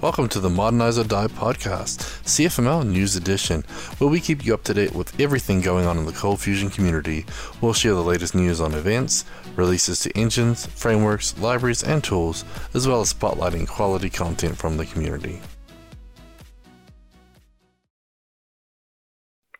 Welcome to the Modernize or Die podcast, CFML News Edition, where we keep you up to date with everything going on in the Cold Fusion community. We'll share the latest news on events, releases to engines, frameworks, libraries, and tools, as well as spotlighting quality content from the community.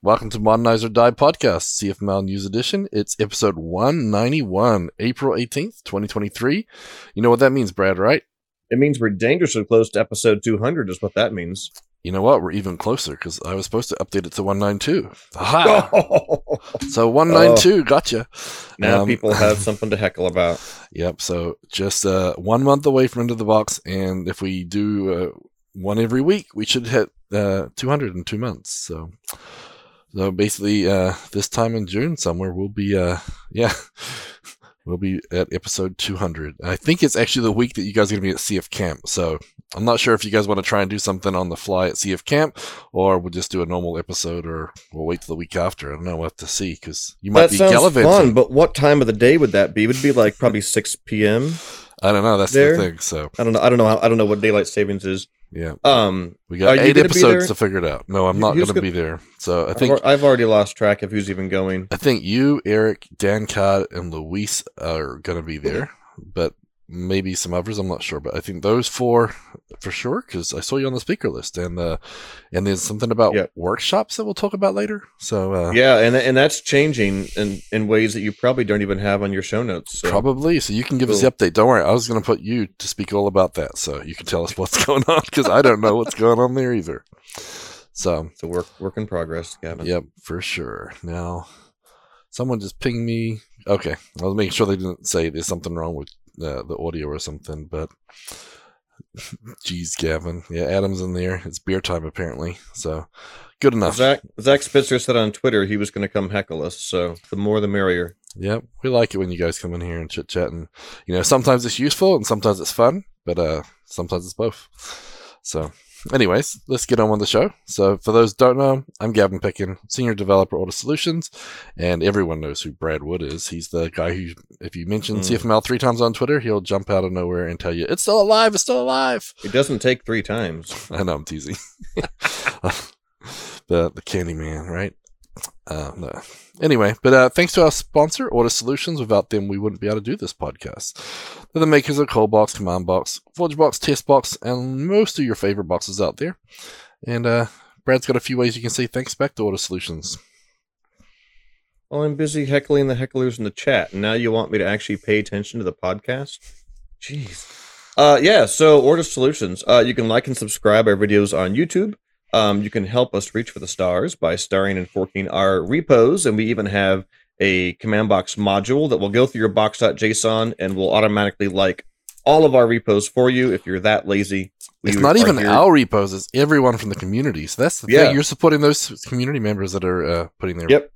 Welcome to Modernize or Die podcast, CFML News Edition. It's episode 191, April 18th, 2023. You know what that means, Brad, right? It means we're dangerously close to episode 200, is what that means. You know what? We're even closer because I was supposed to update it to 192. Aha! so 192, gotcha. Now um, people have something to heckle about. Yep. So just uh, one month away from Into the Box. And if we do uh, one every week, we should hit uh, 200 in two months. So. So basically, uh, this time in June somewhere, we'll be, uh, yeah, We'll be at episode 200. I think it's actually the week that you guys are going to be at CF Camp. So I'm not sure if you guys want to try and do something on the fly at CF Camp or we'll just do a normal episode or we'll wait till the week after. I don't know what to see because you might that be sounds gallivanting. fun, but what time of the day would that be? Would it be like probably 6 p.m.? I don't know. That's there? the thing. So I don't know. I don't know. How, I don't know what daylight savings is. Yeah. Um, we got eight episodes to figure it out. No, I'm not going to be there. So I think I've, already lost track of who's even going. I think you, Eric, Dan Cod, and Luis are going to be there, but maybe some others. I'm not sure, but I think those four for sure because I saw you on the speaker list, and uh, and there's something about yeah. workshops that we'll talk about later. So uh, yeah, and and that's changing in in ways that you probably don't even have on your show notes. So. Probably, so you can give cool. us the update. Don't worry, I was going to put you to speak all about that, so you can tell us what's going on because I don't know what's going on there either. So it's a work work in progress, Gavin. Yep, for sure. Now, someone just pinged me. Okay, I was making sure they didn't say there's something wrong with uh, the audio or something, but Jeez, Gavin. Yeah, Adam's in there. It's beer time apparently. So good enough. Zac Zac Spitzer said on Twitter he was going to come heckle us. So the more the merrier. Yep, we like it when you guys come in here and chit chat, and you know sometimes it's useful and sometimes it's fun, but uh sometimes it's both. So anyways, let's get on with the show. So, for those don't know, I'm Gavin Pickin, Senior Developer Ortus Solutions, and everyone knows who Brad Wood is. He's the guy who, if you mention mm. CFML three times on Twitter, he'll jump out of nowhere and tell you, it's still alive, it's still alive. It doesn't take three times. I know, I'm teasing. the, the candy man, right? Uh, no. Anyway, but uh, thanks to our sponsor, Ortus Solutions. Without them, we wouldn't be able to do this podcast. They're the makers of ColdBox, Command Box, Forge Box, Test Box, and most of your favorite boxes out there. And uh, Brad's got a few ways you can say thanks back to Ortus Solutions. Well, I'm busy heckling the hecklers in the chat, and now you want me to actually pay attention to the podcast? Jeez. Uh, yeah, so Ortus Solutions. Uh, you can like and subscribe our videos on YouTube. Um, you can help us reach for the stars by starring and forking our repos, and we even have a command box module that will go through your box.json and will automatically like all of our repos for you if you're that lazy. it's not even here. our repos; it's everyone from the community. So that's the yeah. thing. You're supporting those community members that are uh, putting their yep,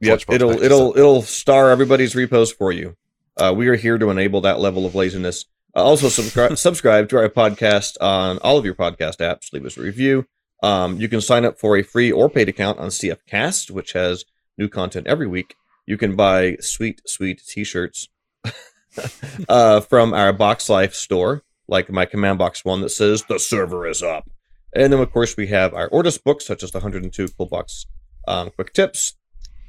yep. It'll it'll it'll star everybody's repos for you. Uh, we are here to enable that level of laziness. Uh, also, subscribe subscribe to our podcast on all of your podcast apps. Leave us a review. Um, you can sign up for a free or paid account on CFCast, which has new content every week. You can buy sweet, sweet t-shirts uh, from our Box Life store, like my Command Box one that says "the server is up." And then, of course, we have our Ortus books, such as the 102 ColdBox um, Quick Tips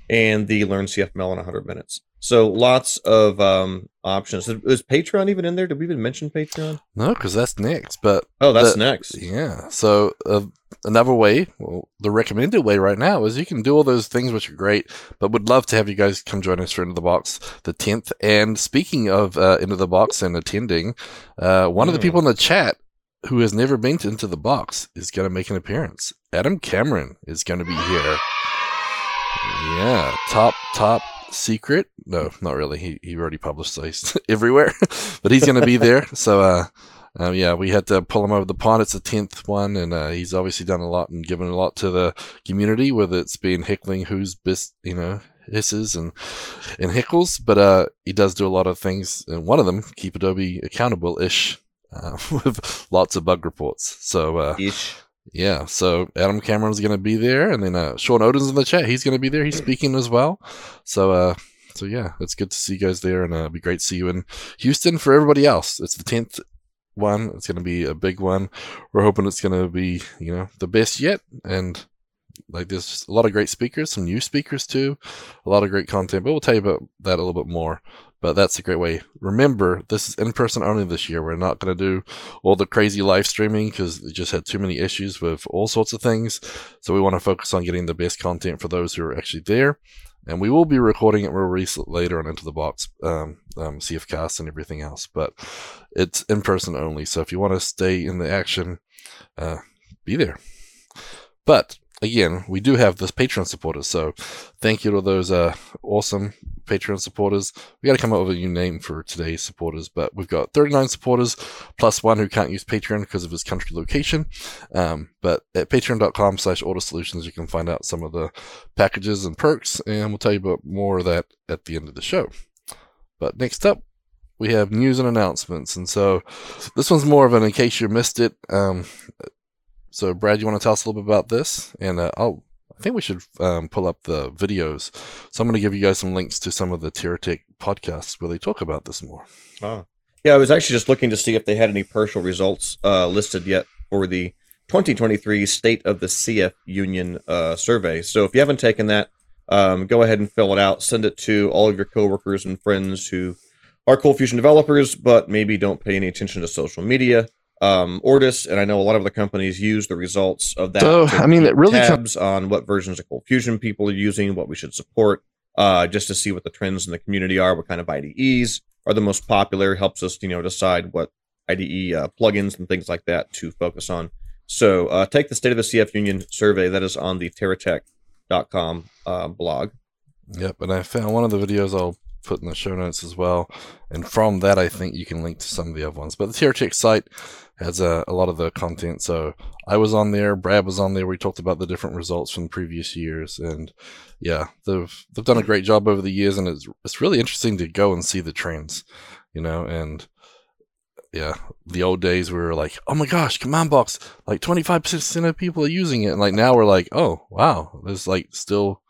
and the Learn CFML in 100 Minutes. So lots of um, options. Is Patreon even in there? Did we even mention Patreon? No, because that's next. But oh, that's the, next. Yeah. So uh, another way, well, the recommended way right now is you can do all those things which are great, but would love to have you guys come join us for Into the Box the 10th. And speaking of uh, Into the Box and attending, uh, one mm. of the hmm. people in the chat who has never been to Into the Box is going to make an appearance. Adam Cameron is going to be here. Yeah, top top secret. No, not really. He he already publicized everywhere, but he's going to be there. So uh, uh, yeah, we had to pull him over the pond. It's the tenth one, and uh, he's obviously done a lot and given a lot to the community, whether it's been heckling who's best, you know, hisses and and heckles. But uh, he does do a lot of things, and one of them keep Adobe accountable ish uh, with lots of bug reports. So uh, ish. Yeah, so Adam Cameron's going to be there, and then uh, Sean Odin's in the chat. He's going to be there. He's speaking as well. So, uh, so yeah, it's good to see you guys there, and uh, it'll be great to see you in Houston. For everybody else, it's the tenth one. It's going to be a big one. We're hoping it's going to be, you know, the best yet. And like there's a lot of great speakers, some new speakers too, a lot of great content. But we'll tell you about that a little bit more. But that's a great way. Remember, this is in person only this year. We're not going to do all the crazy live streaming because we just had too many issues with all sorts of things. So we want to focus on getting the best content for those who are actually there and we will be recording it. We'll release it later on into the box, um, um, CF cast and everything else. But it's in person only. So if you want to stay in the action, uh, be there. But again, we do have this Patreon supporters. So thank you to those uh, awesome Patreon supporters. We got to come up with a new name for today's supporters, but we've got 39 supporters plus one who can't use Patreon because of his country location. Um, but at patreon.com slash ortus solutions, you can find out some of the packages and perks, and we'll tell you about more of that at the end of the show. But next up, we have news and announcements. And so this one's more of an in case you missed it. Um, so, Brad, you want to tell us a little bit about this? And uh, I'll, I think we should um, pull up the videos. So, I'm going to give you guys some links to some of the TeraTech podcasts where they talk about this more. Oh. Yeah, I was actually just looking to see if they had any partial results uh, listed yet for the 2023 State of the CF Union uh, survey. So, if you haven't taken that, um, go ahead and fill it out. Send it to all of your coworkers and friends who are Cold Fusion developers, but maybe don't pay any attention to social media um, Ortus, and I know a lot of the companies use the results of that. So, I mean, it really tabs com- on what versions of Cold Fusion people are using, what we should support, uh, just to see what the trends in the community are, what kind of IDEs are the most popular. Helps us, you know, decide what IDE uh, plugins and things like that to focus on. So, uh, take the State of the CF Union survey that is on the TeraTech.com uh, blog. Yep, and I found one of the videos I'll put in the show notes as well. And from that, I think you can link to some of the other ones. But the TeraTech site has a, a lot of the content. So I was on there, Brad was on there. We talked about the different results from previous years, and yeah, they've they've done a great job over the years, and it's it's really interesting to go and see the trends, you know, and yeah, the old days we were like, oh my gosh, command box, like 25% of people are using it. And like now we're like, oh wow, there's like still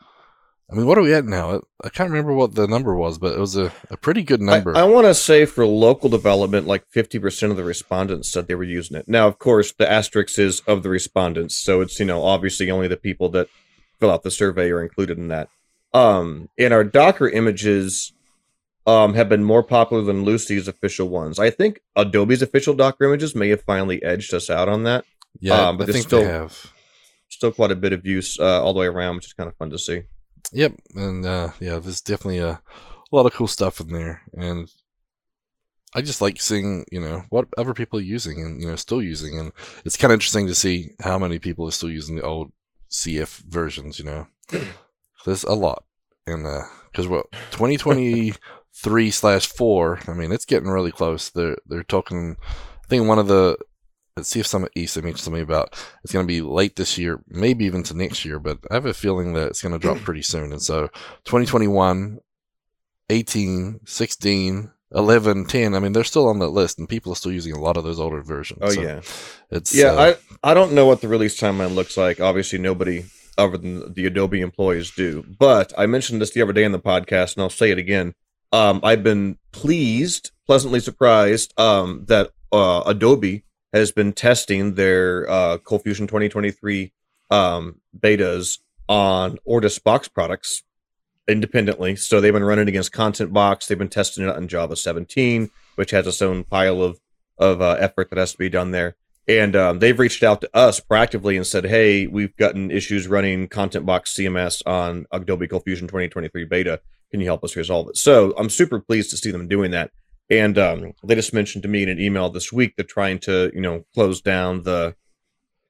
I mean, what are we at now? I can't remember what the number was, but it was a, a pretty good number. I, I want to say for local development, like 50% of the respondents said they were using it. Now, of course, the asterisk is of the respondents. So it's, you know, obviously only the people that fill out the survey are included in that. Um, and our Docker images um, have been more popular than Lucee's official ones. I think Adobe's official Docker images may have finally edged us out on that. Yeah, um, but I think still, they have. Still quite a bit of use uh, all the way around, which is kind of fun to see. Yep, and uh, yeah, there's definitely a, a lot of cool stuff in there, and I just like seeing you know what other people are using and you know still using, and it's kind of interesting to see how many people are still using the old CF versions. You know, there's a lot, and uh, because uh, what 2023 slash four, I mean, it's getting really close. They're they're talking. I think one of the Let's see if Summit East mentioned something about it's going to be late this year, maybe even to next year, but I have a feeling that it's going to drop pretty soon. And so 2021, 18, 16, 11, 10, I mean, they're still on that list and people are still using a lot of those older versions. Oh, so yeah. It's, yeah, uh, I, I don't know what the release timeline looks like. Obviously, nobody other than the Adobe employees do. But I mentioned this the other day in the podcast, and I'll say it again. Um, I've been pleased, pleasantly surprised um, that uh, Adobe has been testing their uh, Cold Fusion 2023 um, betas on Ortus box products independently. So they've been running against Content Box. They've been testing it on Java 17, which has its own pile of of uh, effort that has to be done there. And um, they've reached out to us proactively and said, "Hey, we've gotten issues running Content Box CMS on Adobe Fusion 2023 beta. Can you help us resolve it?" So I'm super pleased to see them doing that. And um, they just mentioned to me in an email this week they're trying to, you know, close down the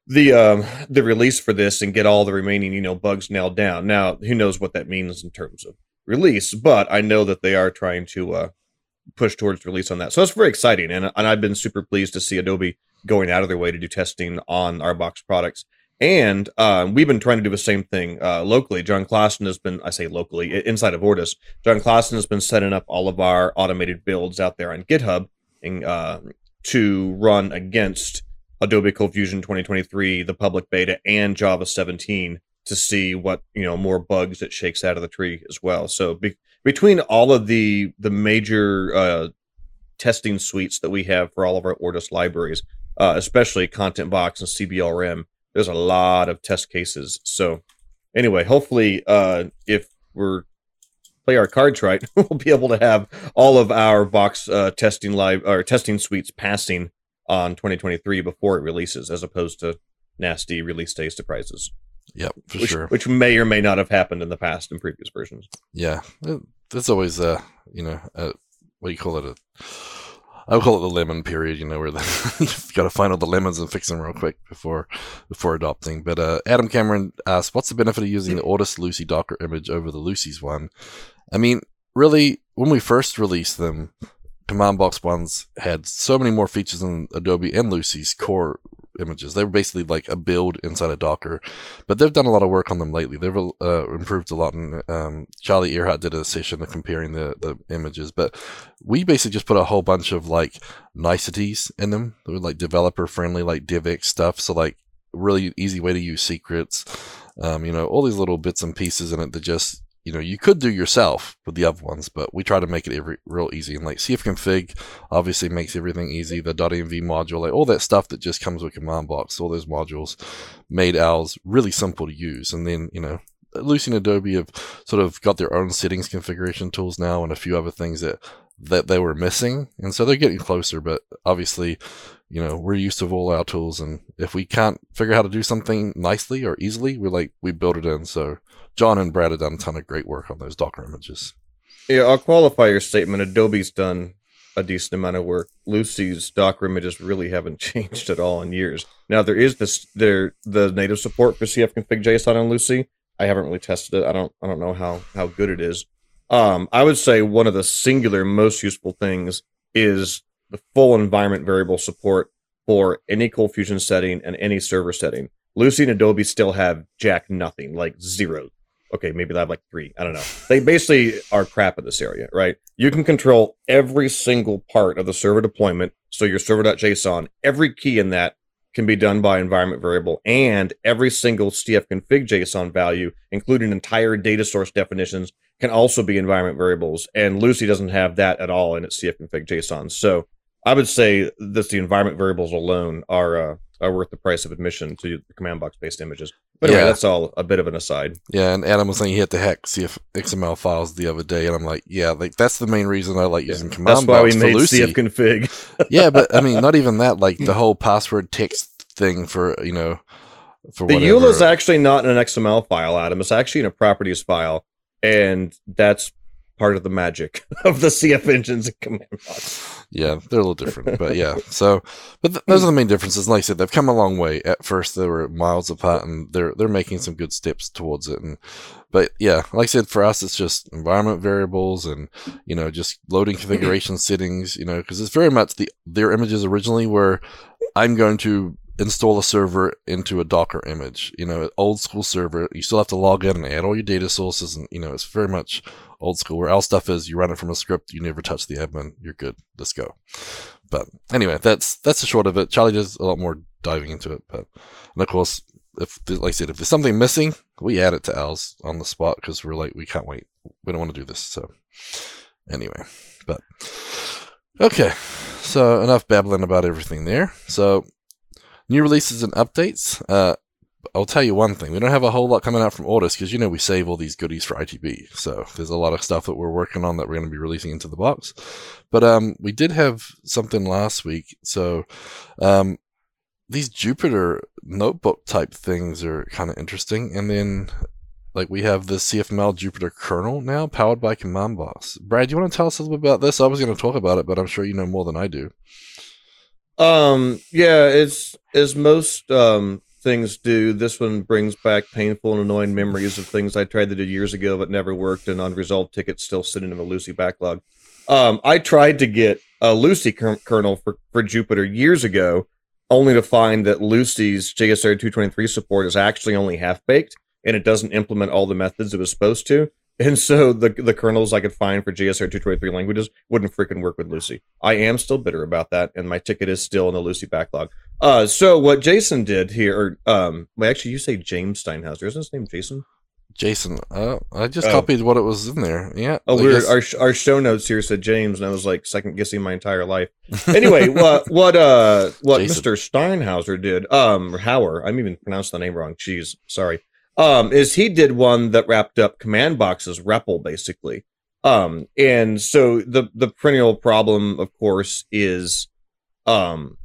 the um, the release for this and get all the remaining, you know, bugs nailed down. Now, who knows what that means in terms of release, but I know that they are trying to uh, push towards release on that. So it's very exciting, and and I've been super pleased to see Adobe going out of their way to do testing on our box products. And uh, we've been trying to do the same thing uh, locally. Jon Clausen has been, I say locally, inside of Ortus. Jon Clausen has been setting up all of our automated builds out there on GitHub uh, to run against Adobe Cold Fusion 2023, the public beta, and Java 17 to see what you know more bugs it shakes out of the tree as well. So be- between all of the the major uh, testing suites that we have for all of our Ortus libraries, uh, especially Content Box and CBORM. There's a lot of test cases. So anyway, hopefully, uh, if we're play our cards right, we'll be able to have all of our box uh, testing live or testing suites passing on 2023 before it releases, as opposed to nasty release day surprises. Yep, for which, sure. Which may or may not have happened in the past in previous versions. Yeah, there's always a you know a, what do you call it a I would call it the lemon period, you know, where the, you've got to find all the lemons and fix them real quick before before adopting. But uh, Adam Cameron asked, "What's the benefit of using the Ortus Lucee Docker image over the Lucee's one?" I mean, really, when we first released them, command box ones had so many more features than Adobe and Lucee's core images. They were basically like a build inside a Docker, but they've done a lot of work on them lately. They've uh, improved a lot. And um, Charlie Arehart did a session comparing the, the images, but we basically just put a whole bunch of like niceties in them. They were like developer friendly, like DevX stuff. So like really easy way to use secrets. Um, you know, all these little bits and pieces in it that just you know, you could do yourself with the other ones, but we try to make it every, real easy. And like cfconfig obviously makes everything easy. The .env module, like all that stuff that just comes with command box, all those modules made ours really simple to use. And then, you know, Lucee and Adobe have sort of got their own settings configuration tools now and a few other things that that they were missing. And so they're getting closer, but obviously, you know, we're used to all our tools and if we can't figure out how to do something nicely or easily, we're like we build it in. So John and Brad have done a ton of great work on those Docker images. Yeah, I'll qualify your statement. Adobe's done a decent amount of work. Lucee's Docker images really haven't changed at all in years. Now there is this there the native support for cfconfig JSON on Lucee. I haven't really tested it. I don't I don't know how how good it is. Um, I would say one of the singular most useful things is the full environment variable support for any cold fusion setting and any server setting. Lucee and Adobe still have jack nothing, like zero okay, maybe they have like three. I don't know. They basically are crap in this area, right? You can control every single part of the server deployment. So your server.json, every key in that can be done by environment variable, and every single cfconfig JSON value, including entire data source definitions, can also be environment variables. And Lucee doesn't have that at all in its cfconfig JSON. So I would say that the environment variables alone are uh, are worth the price of admission to the command box based images. But anyway, yeah. that's all a bit of an aside. Yeah, and Adam was saying he had to hack CF XML files the other day, and I'm like, yeah, like that's the main reason I like yeah. using command that's box. That's why we made Lucee. cfconfig. yeah, but I mean, not even that. Like the whole password text thing for you know, for the EULA is actually not in an XML file, Adam. It's actually in a properties file, and that's part of the magic of the CF engines and command box. Yeah, they're a little different, but yeah. So, but th- those are the main differences. like I said, they've come a long way. At first, they were miles apart, and they're they're making some good steps towards it. And but yeah, like I said, for us, it's just environment variables and you know just loading configuration settings. You know, because it's very much the their images originally were I'm going to install a server into a Docker image. You know, old school server. You still have to log in and add all your data sources, and you know, it's very much old school. Where our stuff is, you run it from a script, you never touch the admin, you're good. Let's go. But anyway, that's that's the short of it. Charlie does a lot more diving into it, but and of course, if like I said, if there's something missing, we add it to ours on the spot because we're like, we can't wait. We don't want to do this. So anyway, but okay. So enough babbling about everything there. So New releases and updates. Uh, I'll tell you one thing: we don't have a whole lot coming out from Ortus because you know we save all these goodies for ITB. So there's a lot of stuff that we're working on that we're going to be releasing into the box. But um, we did have something last week. So um, these Jupyter notebook type things are kind of interesting. And then like we have the CFML Jupyter kernel now powered by Command Box. Brad, do you want to tell us a little bit about this? I was going to talk about it, but I'm sure you know more than I do. Um, yeah, it's as most um things do. This one brings back painful and annoying memories of things I tried to do years ago but never worked, and unresolved tickets still sitting in a Lucee backlog. Um, I tried to get a Lucee kernel for for Jupyter years ago, only to find that Lucee's JSR 223 support is actually only half baked, and it doesn't implement all the methods it was supposed to. And so the the kernels I could find for JSR 223 languages wouldn't freaking work with Lucee. I am still bitter about that, and my ticket is still in the Lucee backlog. Uh, so what Jason did here, or um, well, actually, you say James Steinhauser, isn't his name Jason? Jason, uh, I just oh. copied what it was in there. Yeah. Oh, weird. Our our show notes here said James, and I was like second guessing my entire life. Anyway, what what uh what Jason. Mr. Steinhauser did, um, Hauer, I'm even pronounced the name wrong. Jeez, sorry. Um, is he did one that wrapped up command boxes REPL basically. Um, and so the the perennial problem, of course, is um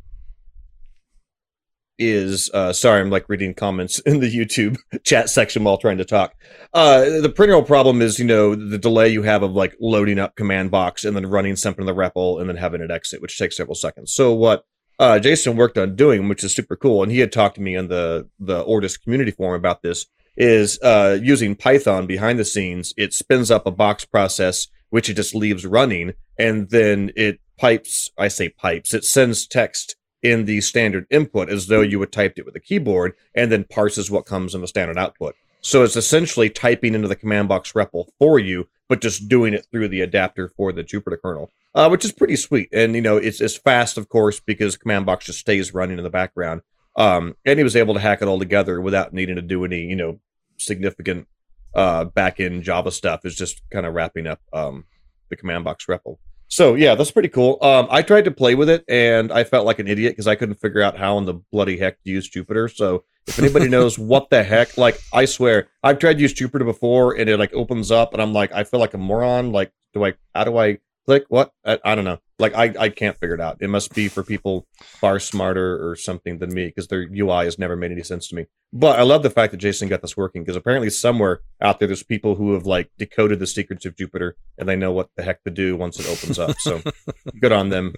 is uh sorry i'm like reading comments in the youtube chat section while trying to talk uh the perennial problem is you know the delay you have of like loading up command box and then running something in the REPL and then having it exit which takes several seconds so what uh jason worked on doing which is super cool and he had talked to me in the the ortus community forum about this is uh using python behind the scenes it spins up a box process which it just leaves running and then it pipes i say pipes it sends text in the standard input as though you would typed it with a keyboard and then parses what comes in the standard output. So it's essentially typing into the command box REPL for you, but just doing it through the adapter for the Jupyter kernel, uh, which is pretty sweet. And you know, it's it's fast, of course, because command box just stays running in the background. Um, and he was able to hack it all together without needing to do any, you know, significant uh, back end Java stuff. It's just kind of wrapping up um, the command box REPL. So yeah, that's pretty cool. Um, I tried to play with it and I felt like an idiot because I couldn't figure out how in the bloody heck to use Jupyter. So if anybody knows what the heck, like I swear, I've tried to use Jupyter before and it like opens up and I'm like, I feel like a moron. Like, do I? How do I click? What? I, I don't know. Like I, I can't figure it out. It must be for people far smarter or something than me because their UI has never made any sense to me. But I love the fact that Jason got this working because apparently somewhere out there there's people who have like decoded the secrets of Jupyter and they know what the heck to do once it opens up. So good on them.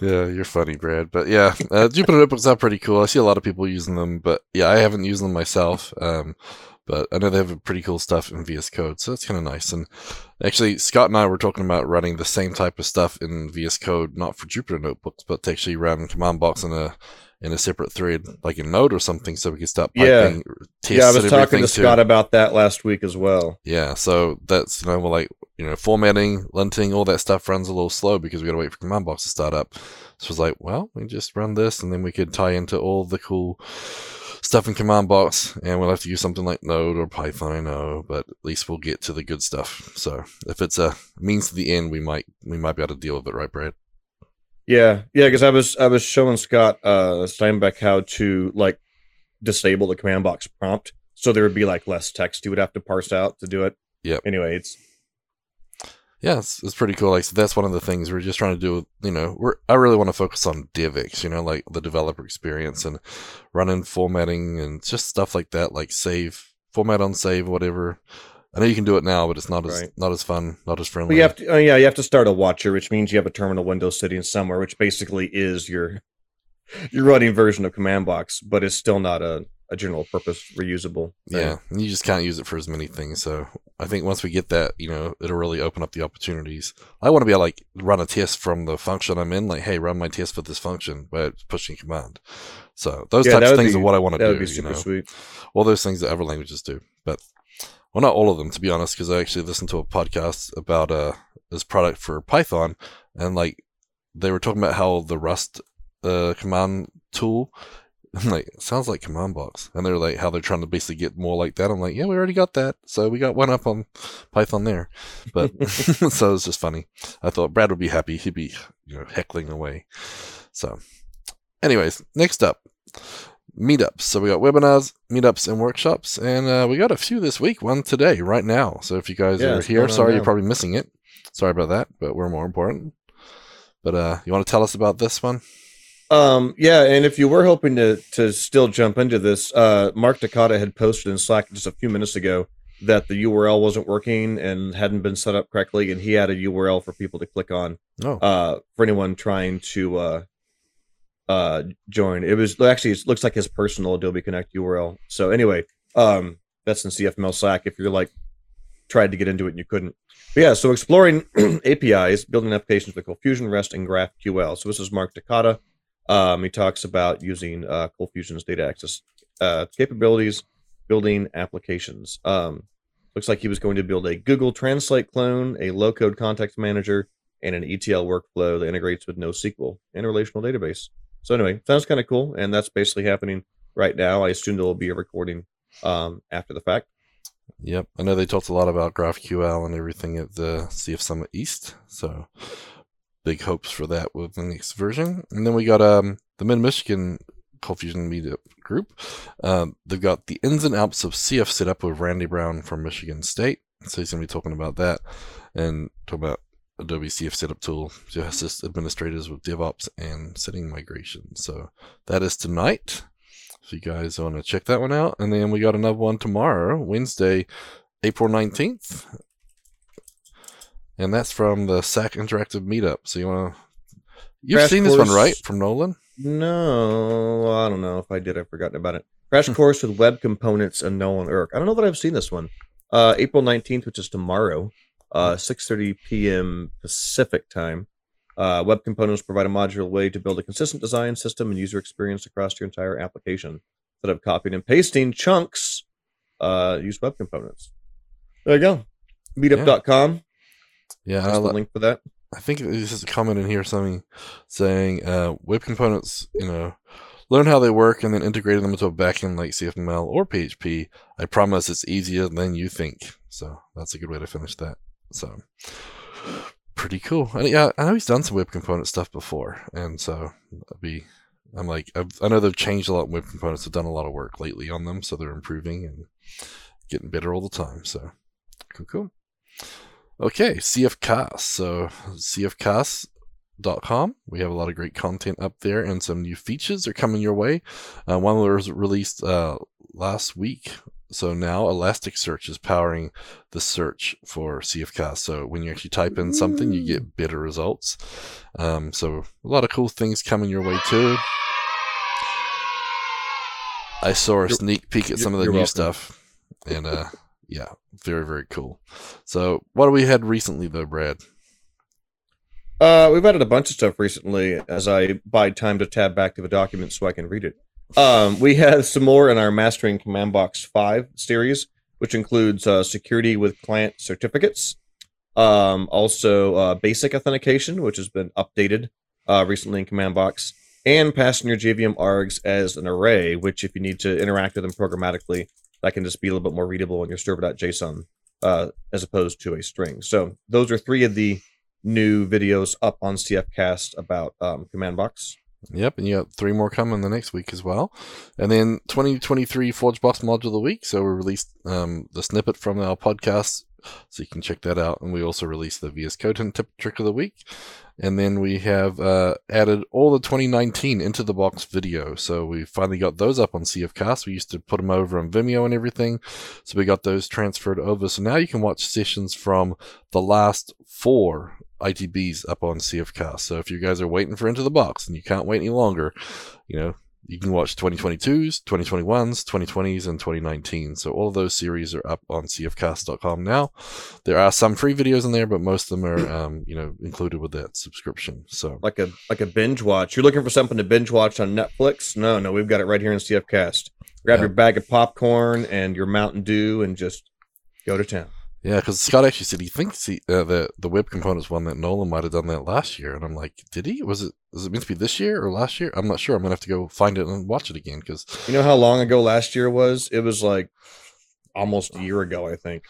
Yeah, you're funny, Brad. But yeah, uh, Jupyter notebooks are pretty cool. I see a lot of people using them, but yeah, I haven't used them myself. Um, but I know they have pretty cool stuff in VS Code, so that's kind of nice. And actually, Scott and I were talking about running the same type of stuff in VS Code, not for Jupyter notebooks, but to actually run command box in a in a separate thread, like in Node or something, so we can stop piping yeah. Yeah, I was talking to Scott about that last week as well. Yeah, so that's you know, like you know, formatting, linting, all that stuff runs a little slow because we got to wait for command box to start up. So it's like, well, we just run this, and then we could tie into all the cool stuff in command box, and we'll have to use something like Node or Python. I know, but at least we'll get to the good stuff. So if it's a means to the end, we might we might be able to deal with it, right, Brad? Yeah, yeah, because I was I was showing Scott uh, Steinbeck how to like disable the command box prompt, so there would be like less text he would have to parse out to do it. Yeah. Anyway, it's yeah, it's, it's pretty cool. Like so that's one of the things we're just trying to do. You know, we're I really want to focus on DevX. You know, like the developer experience and running formatting and just stuff like that, like save format on save, whatever. I know you can do it now, but it's not as right. not as fun, not as friendly. You have to, uh, yeah, you have to start a watcher, which means you have a terminal window sitting somewhere, which basically is your your running version of command box, but it's still not a, a general purpose reusable. Thing. Yeah, you just can't use it for as many things. So I think once we get that, you know, it'll really open up the opportunities. I want to be able to like run a test from the function I'm in, like, hey, run my test for this function by pushing command. So those yeah, types of things be, are what I want to do. Would be super you know? sweet. All those things that other languages do, but well, not all of them to be honest, because I actually listened to a podcast about uh this product for Python, and like they were talking about how the Rust uh, command tool I'm like, sounds like command box. And they're like, how they're trying to basically get more like that. I'm like, yeah, we already got that. So we got one up on Python there. But so it's just funny. I thought Brad would be happy. He'd be, you know, heckling away. So, anyways, next up, meetups. So we got webinars, meetups, and workshops, and uh, we got a few this week. One today, right now. So if you guys yeah, are here, sorry you're probably missing it. Sorry about that, but we're more important. But uh, you want to tell us about this one? Um, yeah, and if you were hoping to to still jump into this, uh, Mark Takata had posted in Slack just a few minutes ago that the URL wasn't working and hadn't been set up correctly, and he had a URL for people to click on. Oh. Uh, for anyone trying to uh uh, join. It was actually it looks like his personal Adobe Connect URL. So anyway, um, that's in CFML Slack. If you're like tried to get into it and you couldn't. But yeah, so exploring APIs, building applications with ColdFusion, REST, and GraphQL. So this is Mark Takata. Um, he talks about using uh, ColdFusion's data access uh, capabilities, building applications. Um, looks like he was going to build a Google Translate clone, a low-code context manager, and an ETL workflow that integrates with NoSQL and a relational database. So anyway, sounds kind of cool, and that's basically happening right now. I assume there will be a recording um, after the fact. Yep, I know they talked a lot about GraphQL and everything at the CF Summit East, so big hopes for that with the next version. And then we got um, the Mid Michigan Cold Fusion Meetup group. Um, they've got the ins and outs of CF setup with Randy Brown from Michigan State, so he's going to be talking about that and talk about Adobe CF setup tool to assist administrators with DevOps and setting migration. So that is tonight. If you guys want to check that one out. And then we got another one tomorrow, Wednesday, April 19th. And that's from the SAK Interactive Meetup. So you want to. You've Crash seen course. this one, right? From Nolan? No, I don't know if I did. I've forgotten about it. Crash course with web components and Nolan Erck. I don't know that I've seen this one. Uh, April 19th, which is tomorrow, uh, 6.30 p.m. Pacific time. Uh, web components provide a modular way to build a consistent design system and user experience across your entire application. Instead of copying and pasting chunks, uh, use web components. There you go. Meetup.com. Yeah, the link for that. I think this is a comment in here something saying uh, web components, you know, learn how they work and then integrate them into a backend like CFML or PHP. I promise it's easier than you think. So that's a good way to finish that. So pretty cool. And yeah, I know he's done some web component stuff before, and so I'll be. I'm like, I've, i know they've changed a lot. Web components have done a lot of work lately on them, so they're improving and getting better all the time. So cool, cool. Okay, CFcast. So CFcast.com. We have a lot of great content up there, and some new features are coming your way. Uh, one was released uh, last week so now Elasticsearch is powering the search for CFcast. So when you actually type in something, you get better results. Um, so a lot of cool things coming your way too. I saw a sneak peek at some of the new welcome. stuff, and uh, yeah, very very cool. So what do we had recently though, Brad? Uh, we've added a bunch of stuff recently as I bide time to tab back to the document so I can read it. Um, we have some more in our Mastering Command Box 5 series, which includes uh, security with client certificates. Um, also, uh, basic authentication, which has been updated uh, recently in Command Box, and passing your JVM args as an array, which, if you need to interact with them programmatically, that can just be a little bit more readable in your server.json uh, as opposed to a string. So, those are three of the new videos up on CFcast about um, Command Box. Yep, and you got three more coming the next week as well. And then 2023 ForgeBox Module of the Week. So we released um, the snippet from our podcast, so you can check that out. And we also released the VS Code and tip trick of the week. And then we have uh, added all the 2019 into the box video. So we finally got those up on CFcast. We used to put them over on Vimeo and everything. So we got those transferred over. So now you can watch sessions from the last four ITBs up on CFcast. So if you guys are waiting for Into the Box and you can't wait any longer, you know, you can watch 2022s, 2021s, 2020s, and 2019. So all of those series are up on cfcast.com now. There are some free videos in there, but most of them are, um, you know, included with that subscription. So like a like a binge watch. You're looking for something to binge watch on Netflix? No, no, we've got it right here in CFcast. Grab yeah. your bag of popcorn and your Mountain Dew and just go to town. Yeah, because Scott actually said he thinks he, uh, the the web components one that Nolan might have done that last year, and I'm like, did he? Was it was it meant to be this year or last year? I'm not sure. I'm gonna have to go find it and watch it again because you know how long ago last year was? It was like almost a year ago, I think.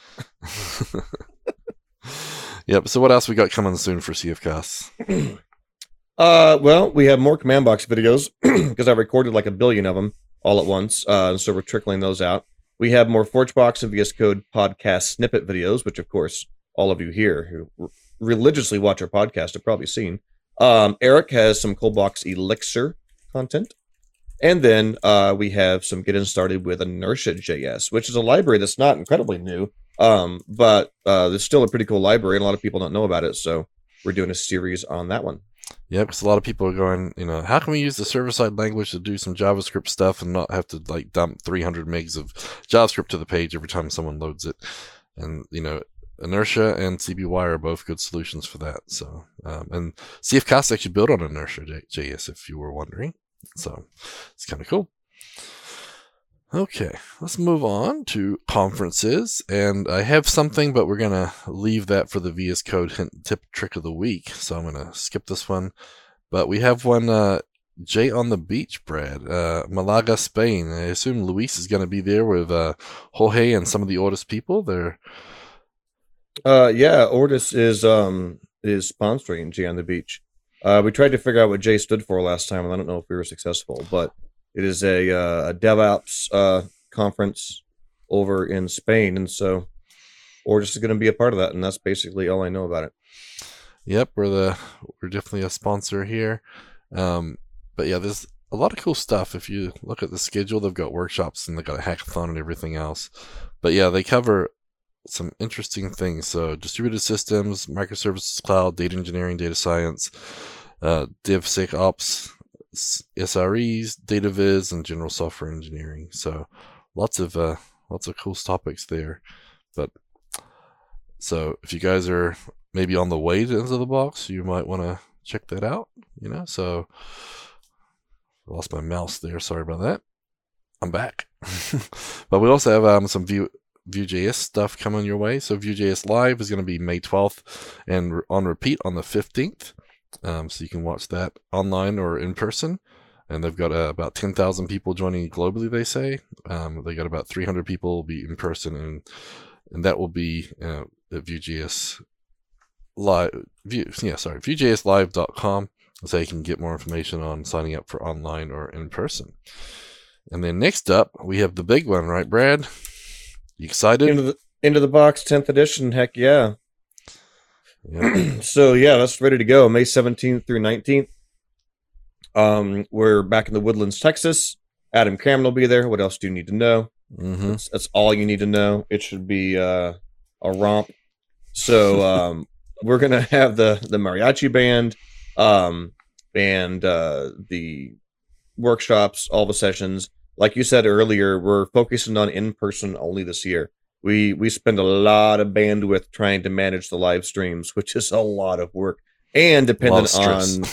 yep. So what else we got coming soon for CFcast? uh, well, we have more command box videos because I recorded like a billion of them all at once, uh, so we're trickling those out. We have more ForgeBox and VS Code podcast snippet videos, which, of course, all of you here who religiously watch our podcast have probably seen. Um, Eric has some Coldbox Elixir content. And then uh, we have some getting started with Inertia JS, which is a library that's not incredibly new, um, but uh, it's still a pretty cool library, and a lot of people don't know about it. So we're doing a series on that one. Yeah, because a lot of people are going, you know, how can we use the server side language to do some JavaScript stuff and not have to like dump 300 megs of JavaScript to the page every time someone loads it? And, you know, Inertia and CBWire are both good solutions for that. So, um, and CFcast actually built on Inertia JS, if you were wondering. So, it's kind of cool. Okay, let's move on to conferences. And I have something, but we're going to leave that for the VS Code hint tip trick of the week. So I'm going to skip this one. But we have one uh, J on the beach, Brad. Uh, Malaga, Spain. I assume Luis is going to be there with uh, Jorge and some of the Ortus people. They're uh, yeah, Ortus is um is sponsoring J on the beach. Uh, we tried to figure out what J stood for last time, and I don't know if we were successful, but it is a uh, a DevOps uh, conference over in Spain, and so Ortus is going to be a part of that, and that's basically all I know about it. Yep, we're the we're definitely a sponsor here. Um, but yeah, there's a lot of cool stuff. If you look at the schedule, they've got workshops and they've got a hackathon and everything else. But yeah, they cover some interesting things. So distributed systems, microservices, cloud, data engineering, data science, uh, DevSecOps, SREs, data viz, and general software engineering. So lots of uh, lots of cool topics there. But so if you guys are maybe on the way to Into the Box, you might want to check that out. You know, so I lost my mouse there. Sorry about that. I'm back. but we also have um, some Vue Vue.js stuff coming your way. So Vue.js Live is going to be May 12th and on repeat on the 15th. Um, so you can watch that online or in person. And they've got uh, about 10,000 people joining globally, they say. Um, they got about 300 people will be in person, and and that will be uh, at Vue.js Live. Vue, yeah, sorry, Vue.jslive.com so you can get more information on signing up for online or in person. And then next up, we have the big one, right, Brad? You excited? Into the into the box 10th edition, heck yeah. yeah. so yeah, that's ready to go. May 17th through 19th. Um, we're back in the Woodlands, Texas. Adam Cameron will be there. What else do you need to know? Mm-hmm. That's, that's, all you need to know. It should be uh, a romp. So um, we're gonna have the the mariachi band um, and uh, the workshops, all the sessions. Like you said earlier, we're focusing on in person only this year. We we spend a lot of bandwidth trying to manage the live streams, which is a lot of work and dependent on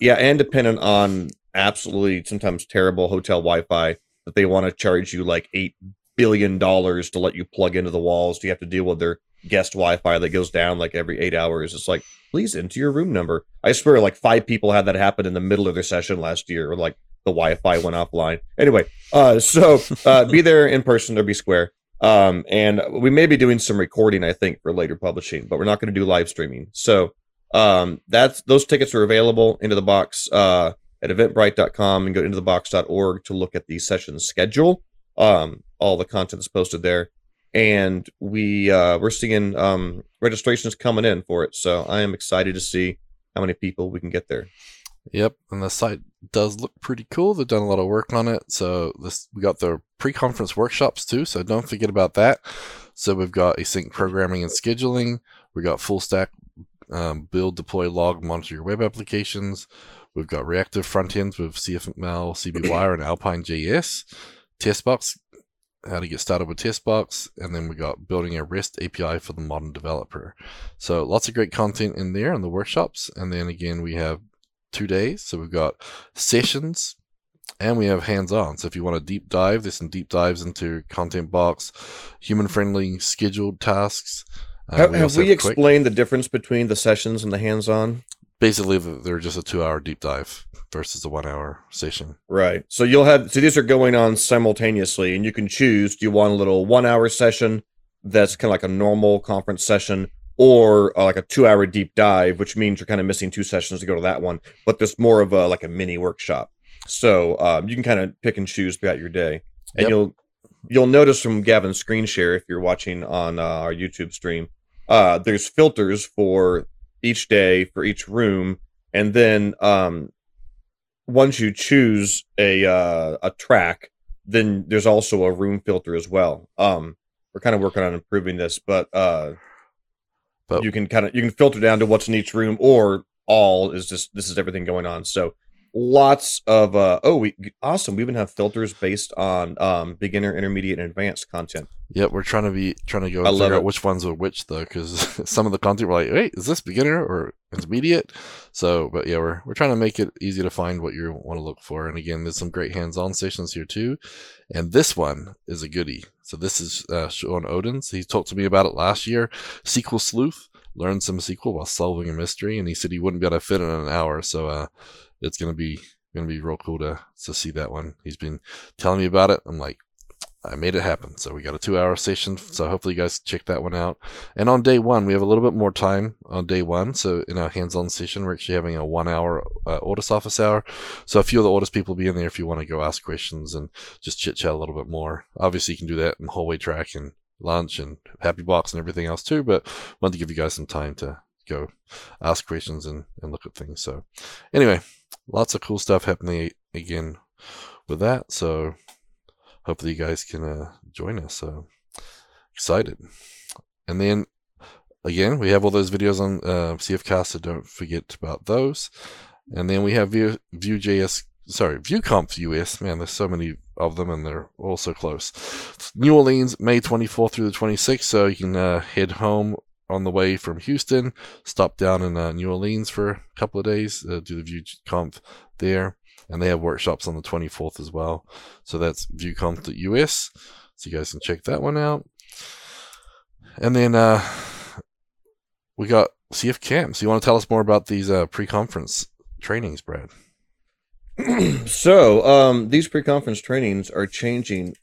yeah, and dependent on absolutely sometimes terrible hotel Wi-Fi that they want to charge you like eight billion dollars to let you plug into the walls. Do you have to deal with their guest Wi-Fi that goes down like every eight hours? It's like please enter your room number. I swear, like five people had that happen in the middle of their session last year, or like the Wi-Fi went offline. Anyway, uh, so uh, be there in person or be square. Um, and we may be doing some recording, I think, for later publishing, but we're not going to do live streaming. So um, that's those tickets are available into the box uh, at eventbrite.com and go into the box.org to look at the session schedule. Um, all the content is posted there and we uh, we're seeing um, registrations coming in for it. So I am excited to see how many people we can get there. Yep, and the site does look pretty cool. They've done a lot of work on it. So this we got the pre-conference workshops too. So don't forget about that. So we've got async programming and scheduling. We got full stack um, build, deploy, log, monitor your web applications. We've got reactive front ends with CFML, CBWire, and Alpine JS. Testbox how to get started with Testbox, and then we got building a REST API for the modern developer. So lots of great content in there in the workshops, and then again we have two days. So we've got sessions, and we have hands-on. So if you want to deep dive, there's some deep dives into Content Box, human-friendly scheduled tasks. Uh, have we, have we explained the difference between the sessions and the hands-on? Basically, they're just a two-hour deep dive versus a one hour session. Right. So you'll have so these are going on simultaneously, and you can choose: do you want a little one hour session that's kind of like a normal conference session, or uh, like a two hour deep dive, which means you're kind of missing two sessions to go to that one, but there's more of a like a mini workshop. So um, you can kind of pick and choose throughout your day, and yep. you'll you'll notice from Gavin's screen share if you're watching on uh, our YouTube stream, uh, there's filters for each day for each room, and then um, once you choose a uh, a track, then there's also a room filter as well. Um, we're kind of working on improving this, but uh, but you can kind of you can filter down to what's in each room, or all is just this is everything going on. So lots of uh oh we awesome we even have filters based on um beginner intermediate and advanced content. Yep we're trying to be trying to go I figure out which ones are which though because some of the content we're like wait is this beginner or intermediate? So but yeah we're we're trying to make it easy to find what you want to look for and again there's some great hands-on sessions here too and this one is a goodie. So this is uh sean odins he talked to me about it last year sql sleuth learned some sql while solving a mystery and he said he wouldn't be able to fit in an hour so uh it's to be gonna be real cool to to see that one. He's been telling me about it. I'm like, I made it happen. So we got a two hour session. So hopefully you guys check that one out. And on day one, we have a little bit more time on day one. So in our hands on session, we're actually having a one hour uh, Ortus office hour. So a few of the Ortus people will be in there if you want to go ask questions and just chit chat a little bit more. Obviously, you can do that in hallway track and lunch and happy box and everything else too. But wanted to give you guys some time to go ask questions and, and look at things. So anyway, lots of cool stuff happening again with that. So hopefully you guys can uh, join us. So excited. And then again, we have all those videos on uh, CFcast, so don't forget about those. And then we have Vue, Vue.js, sorry, VueConf US. Man, there's so many of them, and they're all so close. New Orleans, May 24th through the 26th, so you can uh, head home on the way from Houston, stop down in uh, New Orleans for a couple of days, uh, do the VueConf there and they have workshops on the 24th as well. So that's vueconf.us. So you guys can check that one out. And then uh, we got CF Camp. So you want to tell us more about these uh, pre-conference trainings, Brad? so um, these pre-conference trainings are changing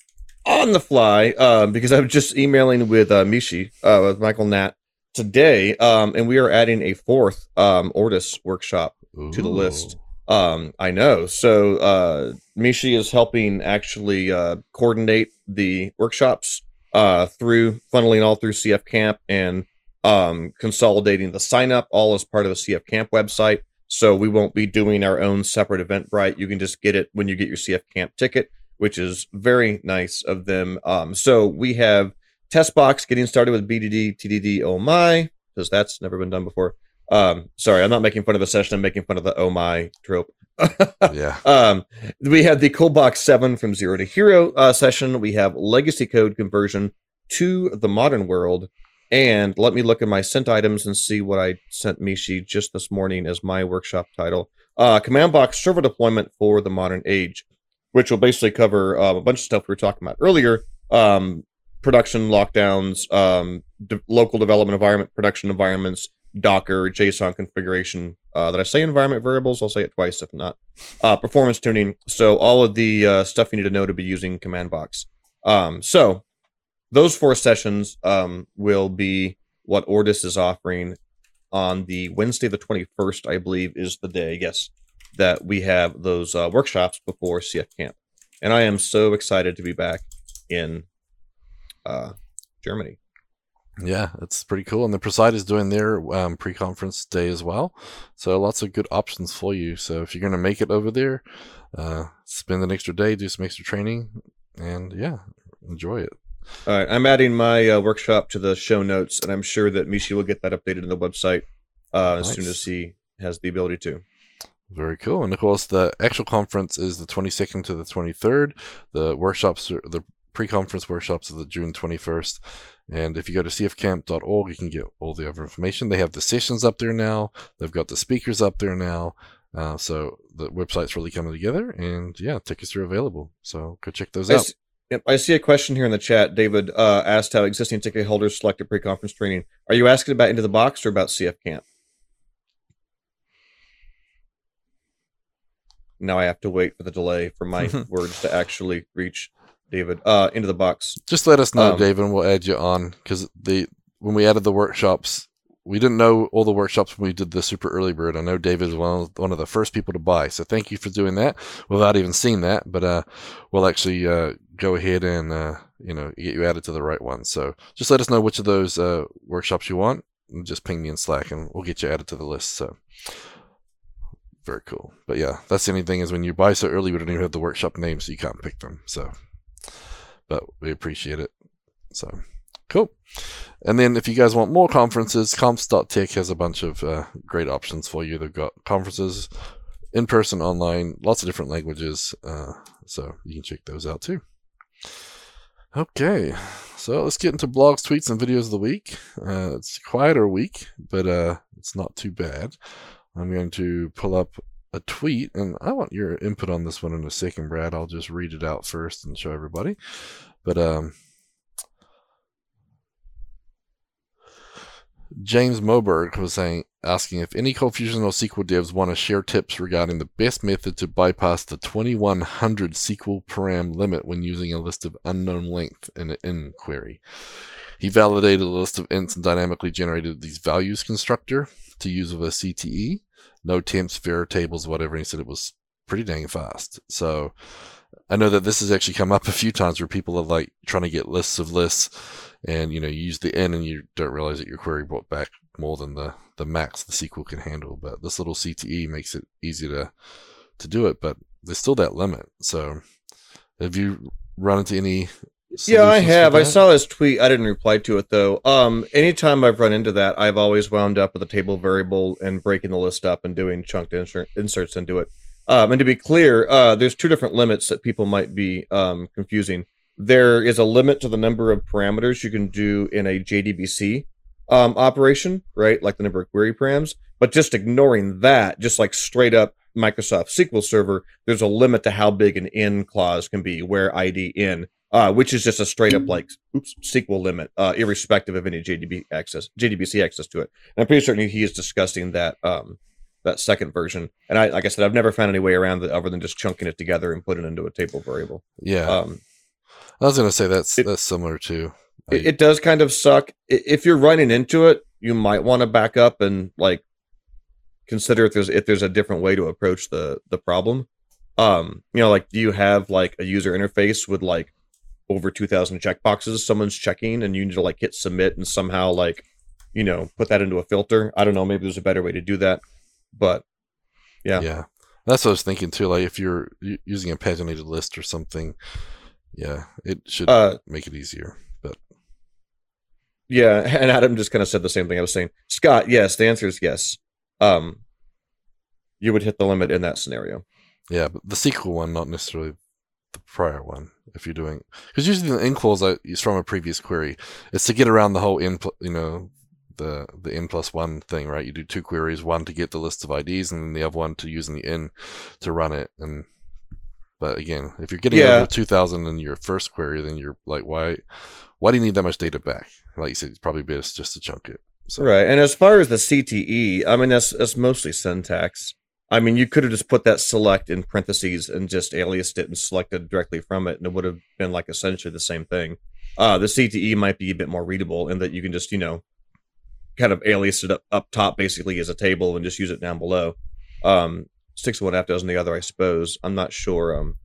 on the fly uh, because I'm just emailing with uh, Mishi, uh, with Michael Nat today, um, and we are adding a fourth um, Ortus workshop Ooh. to the list. Um, I know. So uh, Mishi is helping actually uh, coordinate the workshops uh, through funneling all through CF Camp and um, consolidating the sign up all as part of the CF Camp website. So we won't be doing our own separate Eventbrite. You can just get it when you get your CF Camp ticket, which is very nice of them. Um, so we have TestBox getting started with BDD, TDD, oh my, because that's never been done before. Um, sorry, I'm not making fun of the session. I'm making fun of the oh my trope. yeah. Um, we have the ColdBox 7 from zero to hero uh, session. We have legacy code conversion to the modern world. And let me look at my sent items and see what I sent Mishi just this morning as my workshop title. Uh, CommandBox server deployment for the modern age, which will basically cover uh, a bunch of stuff we were talking about earlier. Um, production lockdowns, um, de- local development environment, production environments, Docker, JSON configuration. Uh, did I say environment variables? I'll say it twice if not. Uh, performance tuning. So all of the uh, stuff you need to know to be using CommandBox. Um, so those four sessions um, will be what Ortus is offering on the Wednesday, the 21st, I believe, is the day, yes, that we have those uh, workshops before CF Camp. And I am so excited to be back in uh, Germany. Yeah, it's pretty cool. And the Preside is doing their um, pre conference day as well. So lots of good options for you. So if you're going to make it over there, uh, spend an extra day, do some extra training, and yeah, enjoy it. All right. I'm adding my uh, workshop to the show notes, and I'm sure that Mishi will get that updated in the website uh, nice. as soon as he has the ability to. Very cool. And of course, the actual conference is the 22nd to the 23rd. The workshops, are, the pre-conference workshops are the June 21st. And if you go to cfcamp.org, you can get all the other information. They have the sessions up there now. They've got the speakers up there now. Uh, so the website's really coming together. And yeah, tickets are available. So go check those I out. Yep, I see a question here in the chat. David uh, asked how existing ticket holders selected pre-conference training. Are you asking about Into the Box or about CF Camp? Now I have to wait for the delay for my words to actually reach David, uh, into the box. Just let us know, um, David, and we'll add you on because the when we added the workshops, we didn't know all the workshops when we did the super early bird. I know David was one of, one of the first people to buy, so thank you for doing that without even seeing that. But uh, we'll actually uh, go ahead and uh, you know get you added to the right one. So just let us know which of those uh, workshops you want, and just ping me in Slack, and we'll get you added to the list. So very cool. But yeah, that's the only thing is when you buy so early, we don't even have the workshop names, so you can't pick them. So but we appreciate it. So cool. And then if you guys want more conferences, confs.tech has a bunch of uh, great options for you. They've got conferences in person, online, lots of different languages. Uh, so you can check those out too. Okay, so let's get into blogs, tweets, and videos of the week. Uh, it's a quieter week, but uh, it's not too bad. I'm going to pull up a tweet, and I want your input on this one in a second, Brad. I'll just read it out first and show everybody. But um, James Moberg was saying, asking if any ColdFusion or SQL devs want to share tips regarding the best method to bypass the 2100 SQL param limit when using a list of unknown length in an inquiry. He validated a list of ints and dynamically generated these values constructor to use with a CTE. No temps, var tables, whatever. And he said it was pretty dang fast. So I know that this has actually come up a few times where people are like trying to get lists of lists and you know you use the n and you don't realize that your query brought back more than the the max the SQL can handle. But this little CTE makes it easy to to do it, but there's still that limit. So have you run into any yeah, I have. I saw his tweet. I didn't reply to it though. Um, anytime I've run into that, I've always wound up with a table variable and breaking the list up and doing chunked insert, inserts into it. Um, and to be clear, uh, there's two different limits that people might be um, confusing. There is a limit to the number of parameters you can do in a JDBC um, operation, right? Like the number of query params. But just ignoring that, just like straight up Microsoft SQL Server, there's a limit to how big an in clause can be, where ID in uh, which is just a straight up like oops SQL limit, uh, irrespective of any JDB access, JDBC access to it. And I'm pretty certain he is discussing that um, that second version. And I, like I said, I've never found any way around it other than just chunking it together and putting it into a table variable. Yeah. Um, I was gonna say that's it, that's similar to. It, it does kind of suck if you're running into it. You might want to back up and like consider if there's if there's a different way to approach the the problem. Um, you know, like do you have like a user interface with like over 2000 checkboxes someone's checking and you need to like hit submit and somehow like you know put that into a filter i don't know maybe there's a better way to do that but yeah yeah that's what i was thinking too like if you're using a paginated list or something yeah it should uh, make it easier yeah and adam just kind of said the same thing i was saying scott yes the answer is yes um you would hit the limit in that scenario yeah but the sequel one not necessarily the prior one if you're doing because usually the in clause is from a previous query. It's to get around the whole in you know the the n plus one thing, right? You do two queries, one to get the list of IDs, and then the other one to using the in to run it. And but again, if you're getting yeah. over two thousand in your first query, then you're like, why why do you need that much data back? Like you said, it's probably best just to chunk it. So. Right, and as far as the CTE, I mean that's that's mostly syntax. I mean, you could have just put that select in parentheses and just aliased it and selected directly from it, and it would have been like essentially the same thing. Uh, the CTE might be a bit more readable in that you can just, you know, kind of alias it up, up top basically as a table and just use it down below. Um, six of one, half dozen the other, I suppose. I'm not sure. Um,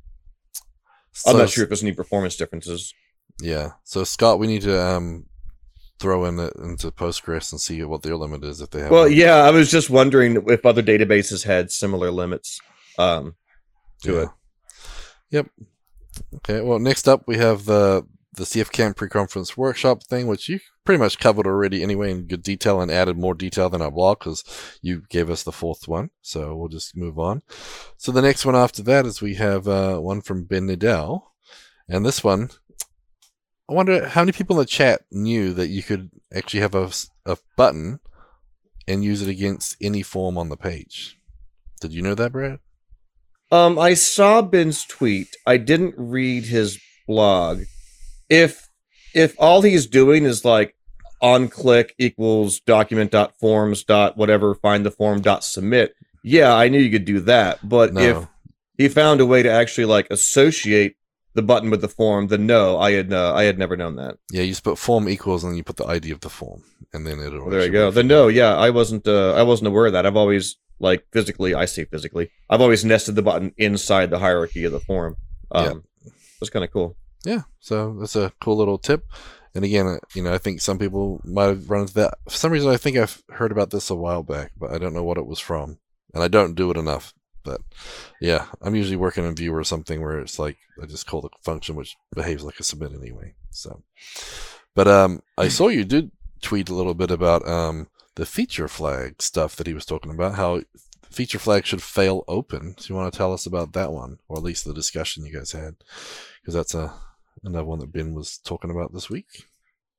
so I'm not sure if there's any performance differences. Yeah. So Scott, we need to um, throw in it into Postgres and see what their limit is if they have. Well, one. yeah, I was just wondering if other databases had similar limits um, to yeah. it. Yep. Okay. Well, next up we have the the CFCamp pre-conference workshop thing, which you pretty much covered already anyway in good detail and added more detail than our blog because you gave us the fourth one. So we'll just move on. So the next one after that is we have uh, one from Ben Nadel, and this one I wonder how many people in the chat knew that you could actually have a, a button and use it against any form on the page. Did you know that, Brad? Um, I saw Ben's tweet. I didn't read his blog. If if all he's doing is like on click equals document dot forms dot whatever find the form dot submit, yeah, I knew you could do that. But no. if he found a way to actually like associate the button with the form, then no, I had uh, I had never known that. Yeah, you just put form equals and then you put the ID of the form, and then it'll. Well, there you go. Then no, yeah, I wasn't uh, I wasn't aware of that. I've always like physically, I say physically, I've always nested the button inside the hierarchy of the form. Um, yeah. That's kind of cool. Yeah, so that's a cool little tip. And again, uh, you know, I think some people might have run into that. For some reason, I think I've heard about this a while back, but I don't know what it was from, and I don't do it enough. But yeah, I'm usually working in Vue or something where it's like I just call the function which behaves like a submit anyway. So, but um, I saw you did tweet a little bit about um the feature flag stuff that he was talking about. How feature flag should fail open. So you want to tell us about that one, or at least the discussion you guys had, because that's a another one that Ben was talking about this week.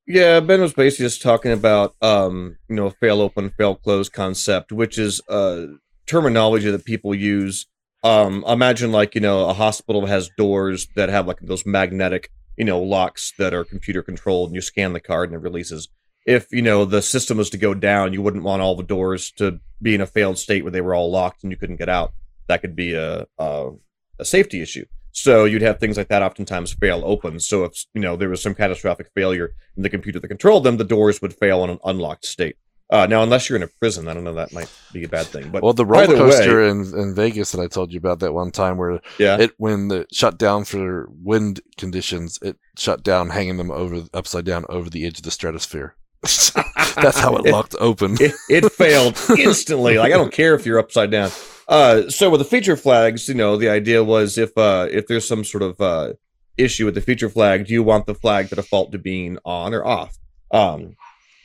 Yeah, Ben was basically just talking about um, you know, a fail open, fail close concept, which is uh terminology that people use. Um, imagine like you know a hospital has doors that have like those magnetic you know locks that are computer controlled, and you scan the card and it releases. if you know the system was to go down, you wouldn't want all the doors to be in a failed state where they were all locked and you couldn't get out. That could be a a, a safety issue. So you'd have things like that oftentimes fail open. So if you know there was some catastrophic failure in the computer that controlled them, the doors would fail in an unlocked state. Uh, now, unless you're in a prison, I don't know that might be a bad thing. But well, the roller coaster way, in, in Vegas that I told you about that one time, where yeah, it when it shut down for wind conditions, it shut down, hanging them over upside down over the edge of the stratosphere. That's how it, it locked open. It, it failed instantly. like I don't care if you're upside down. Uh, so with the feature flags, you know, the idea was if uh, if there's some sort of uh, issue with the feature flag, do you want the flag to default to being on or off? Um,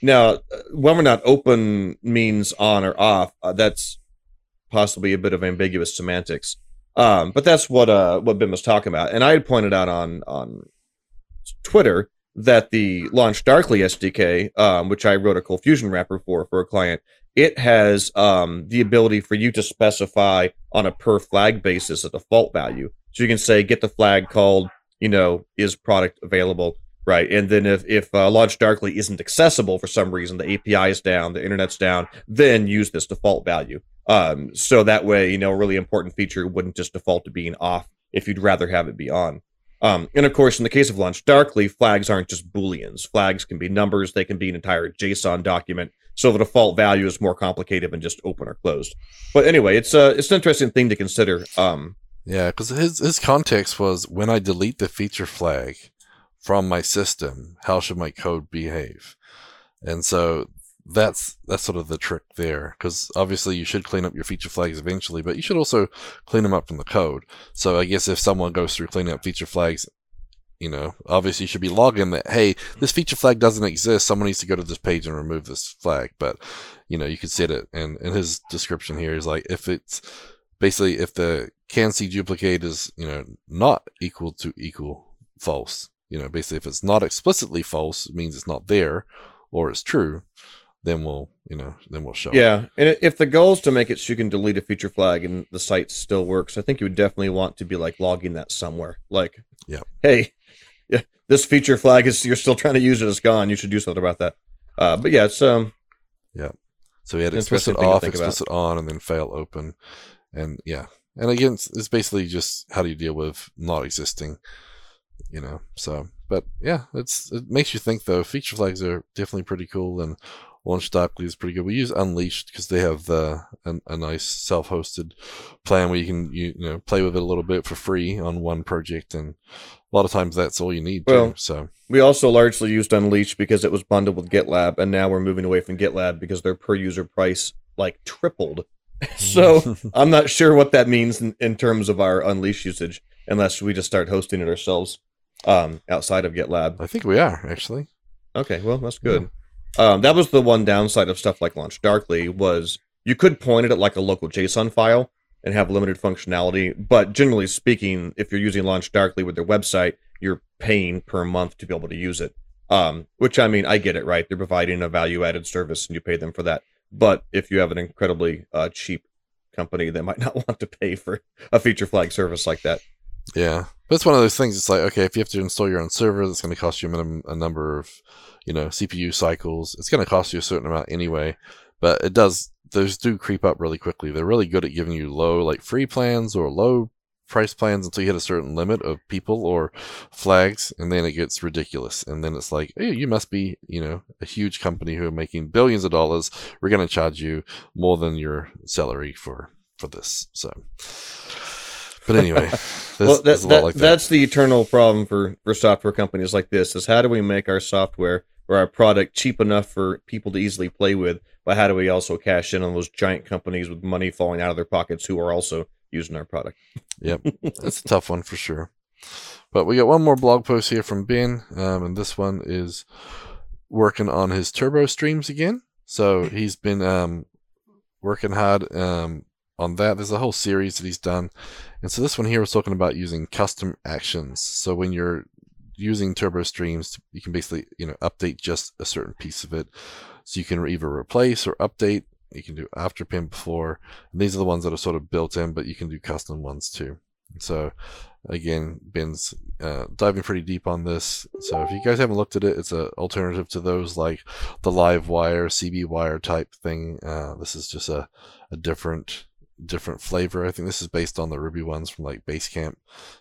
now, whether or not open means on or off, uh, that's possibly a bit of ambiguous semantics. Um, but that's what uh, what Ben was talking about, and I had pointed out on on Twitter that the LaunchDarkly SDK, um, which I wrote a ColdFusion wrapper for for a client, it has um, the ability for you to specify on a per flag basis a default value. So you can say get the flag called, you know, is product available, right? And then if if uh, LaunchDarkly isn't accessible for some reason, the API is down, the internet's down, then use this default value. Um, so that way, you know, a really important feature wouldn't just default to being off if you'd rather have it be on. Um, and of course, in the case of LaunchDarkly, flags aren't just booleans. Flags can be numbers, they can be an entire JSON document. So the default value is more complicated than just open or closed. But anyway, it's a uh, it's an interesting thing to consider. Um, yeah, because his his context was when I delete the feature flag from my system, how should my code behave? And so that's that's sort of the trick there because obviously you should clean up your feature flags eventually but you should also clean them up from the code. So i guess if someone goes through cleaning up feature flags you know obviously you should be logging that hey this feature flag doesn't exist someone needs to go to this page and remove this flag. But you know you could set it and in his description here is like if it's basically if the can see duplicate is you know not equal to equal false you know basically if it's not explicitly false it means it's not there or it's true then we'll you know then we'll show yeah it. and if the goal is to make it so you can delete a feature flag and the site still works i think you would definitely want to be like logging that somewhere. Like yeah. hey yeah this feature flag is you're still trying to use it it's gone. You should do something about that. Uh but yeah it's um yeah. So we had explicit off explicit about. on and then fail open. And yeah. And again it's, it's basically just how do you deal with not existing you know so but yeah it's it makes you think though. Feature flags are definitely pretty cool and LaunchDarkly is pretty good. We use Unleashed because they have the a, a nice self-hosted plan where you can you, you, know play with it a little bit for free on one project, and a lot of times that's all you need. Well, too, so we also largely used Unleashed because it was bundled with GitLab, and now we're moving away from GitLab because their per user price like tripled. so I'm not sure what that means in, in terms of our Unleashed usage, unless we just start hosting it ourselves um, outside of GitLab. I think we are actually. Okay, well that's good. Yeah. Um, that was the one downside of stuff like LaunchDarkly was you could point it at like a local JSON file and have limited functionality. But generally speaking, if you're using LaunchDarkly with their website, you're paying per month to be able to use it. Um, which I mean, I get it, right? They're providing a value added service and you pay them for that. But if you have an incredibly uh, cheap company, they might not want to pay for a feature flag service like that. Yeah, but it's one of those things. It's like okay, if you have to install your own server, that's going to cost you a minimum a number of, you know, CPU cycles. It's going to cost you a certain amount anyway. But it does; those do creep up really quickly. They're really good at giving you low, like free plans or low price plans until you hit a certain limit of people or flags, and then it gets ridiculous. And then it's like, hey, you must be, you know, a huge company who are making billions of dollars. We're going to charge you more than your salary for for this. So but anyway, well, that, that, like that. that's the eternal problem for, for software companies like this: is how do we make our software or our product cheap enough for people to easily play with, but how do we also cash in on those giant companies with money falling out of their pockets who are also using our product? Yep, that's a tough one for sure. But we got one more blog post here from Ben, um, and this one is working on his turbo streams again. So he's been um, working hard um, on that. There's a whole series that he's done. And so this one here was talking about using custom actions. So when you're using turbo streams, you can basically, you know, update just a certain piece of it. So you can either replace or update. You can do after pin before. And these are the ones that are sort of built in, but you can do custom ones too. So again, Ben's uh, diving pretty deep on this. So if you guys haven't looked at it, it's an alternative to those like the live wire, CBWire type thing. Uh, this is just a, a different different flavor. I think this is based on the Ruby ones from like Basecamp.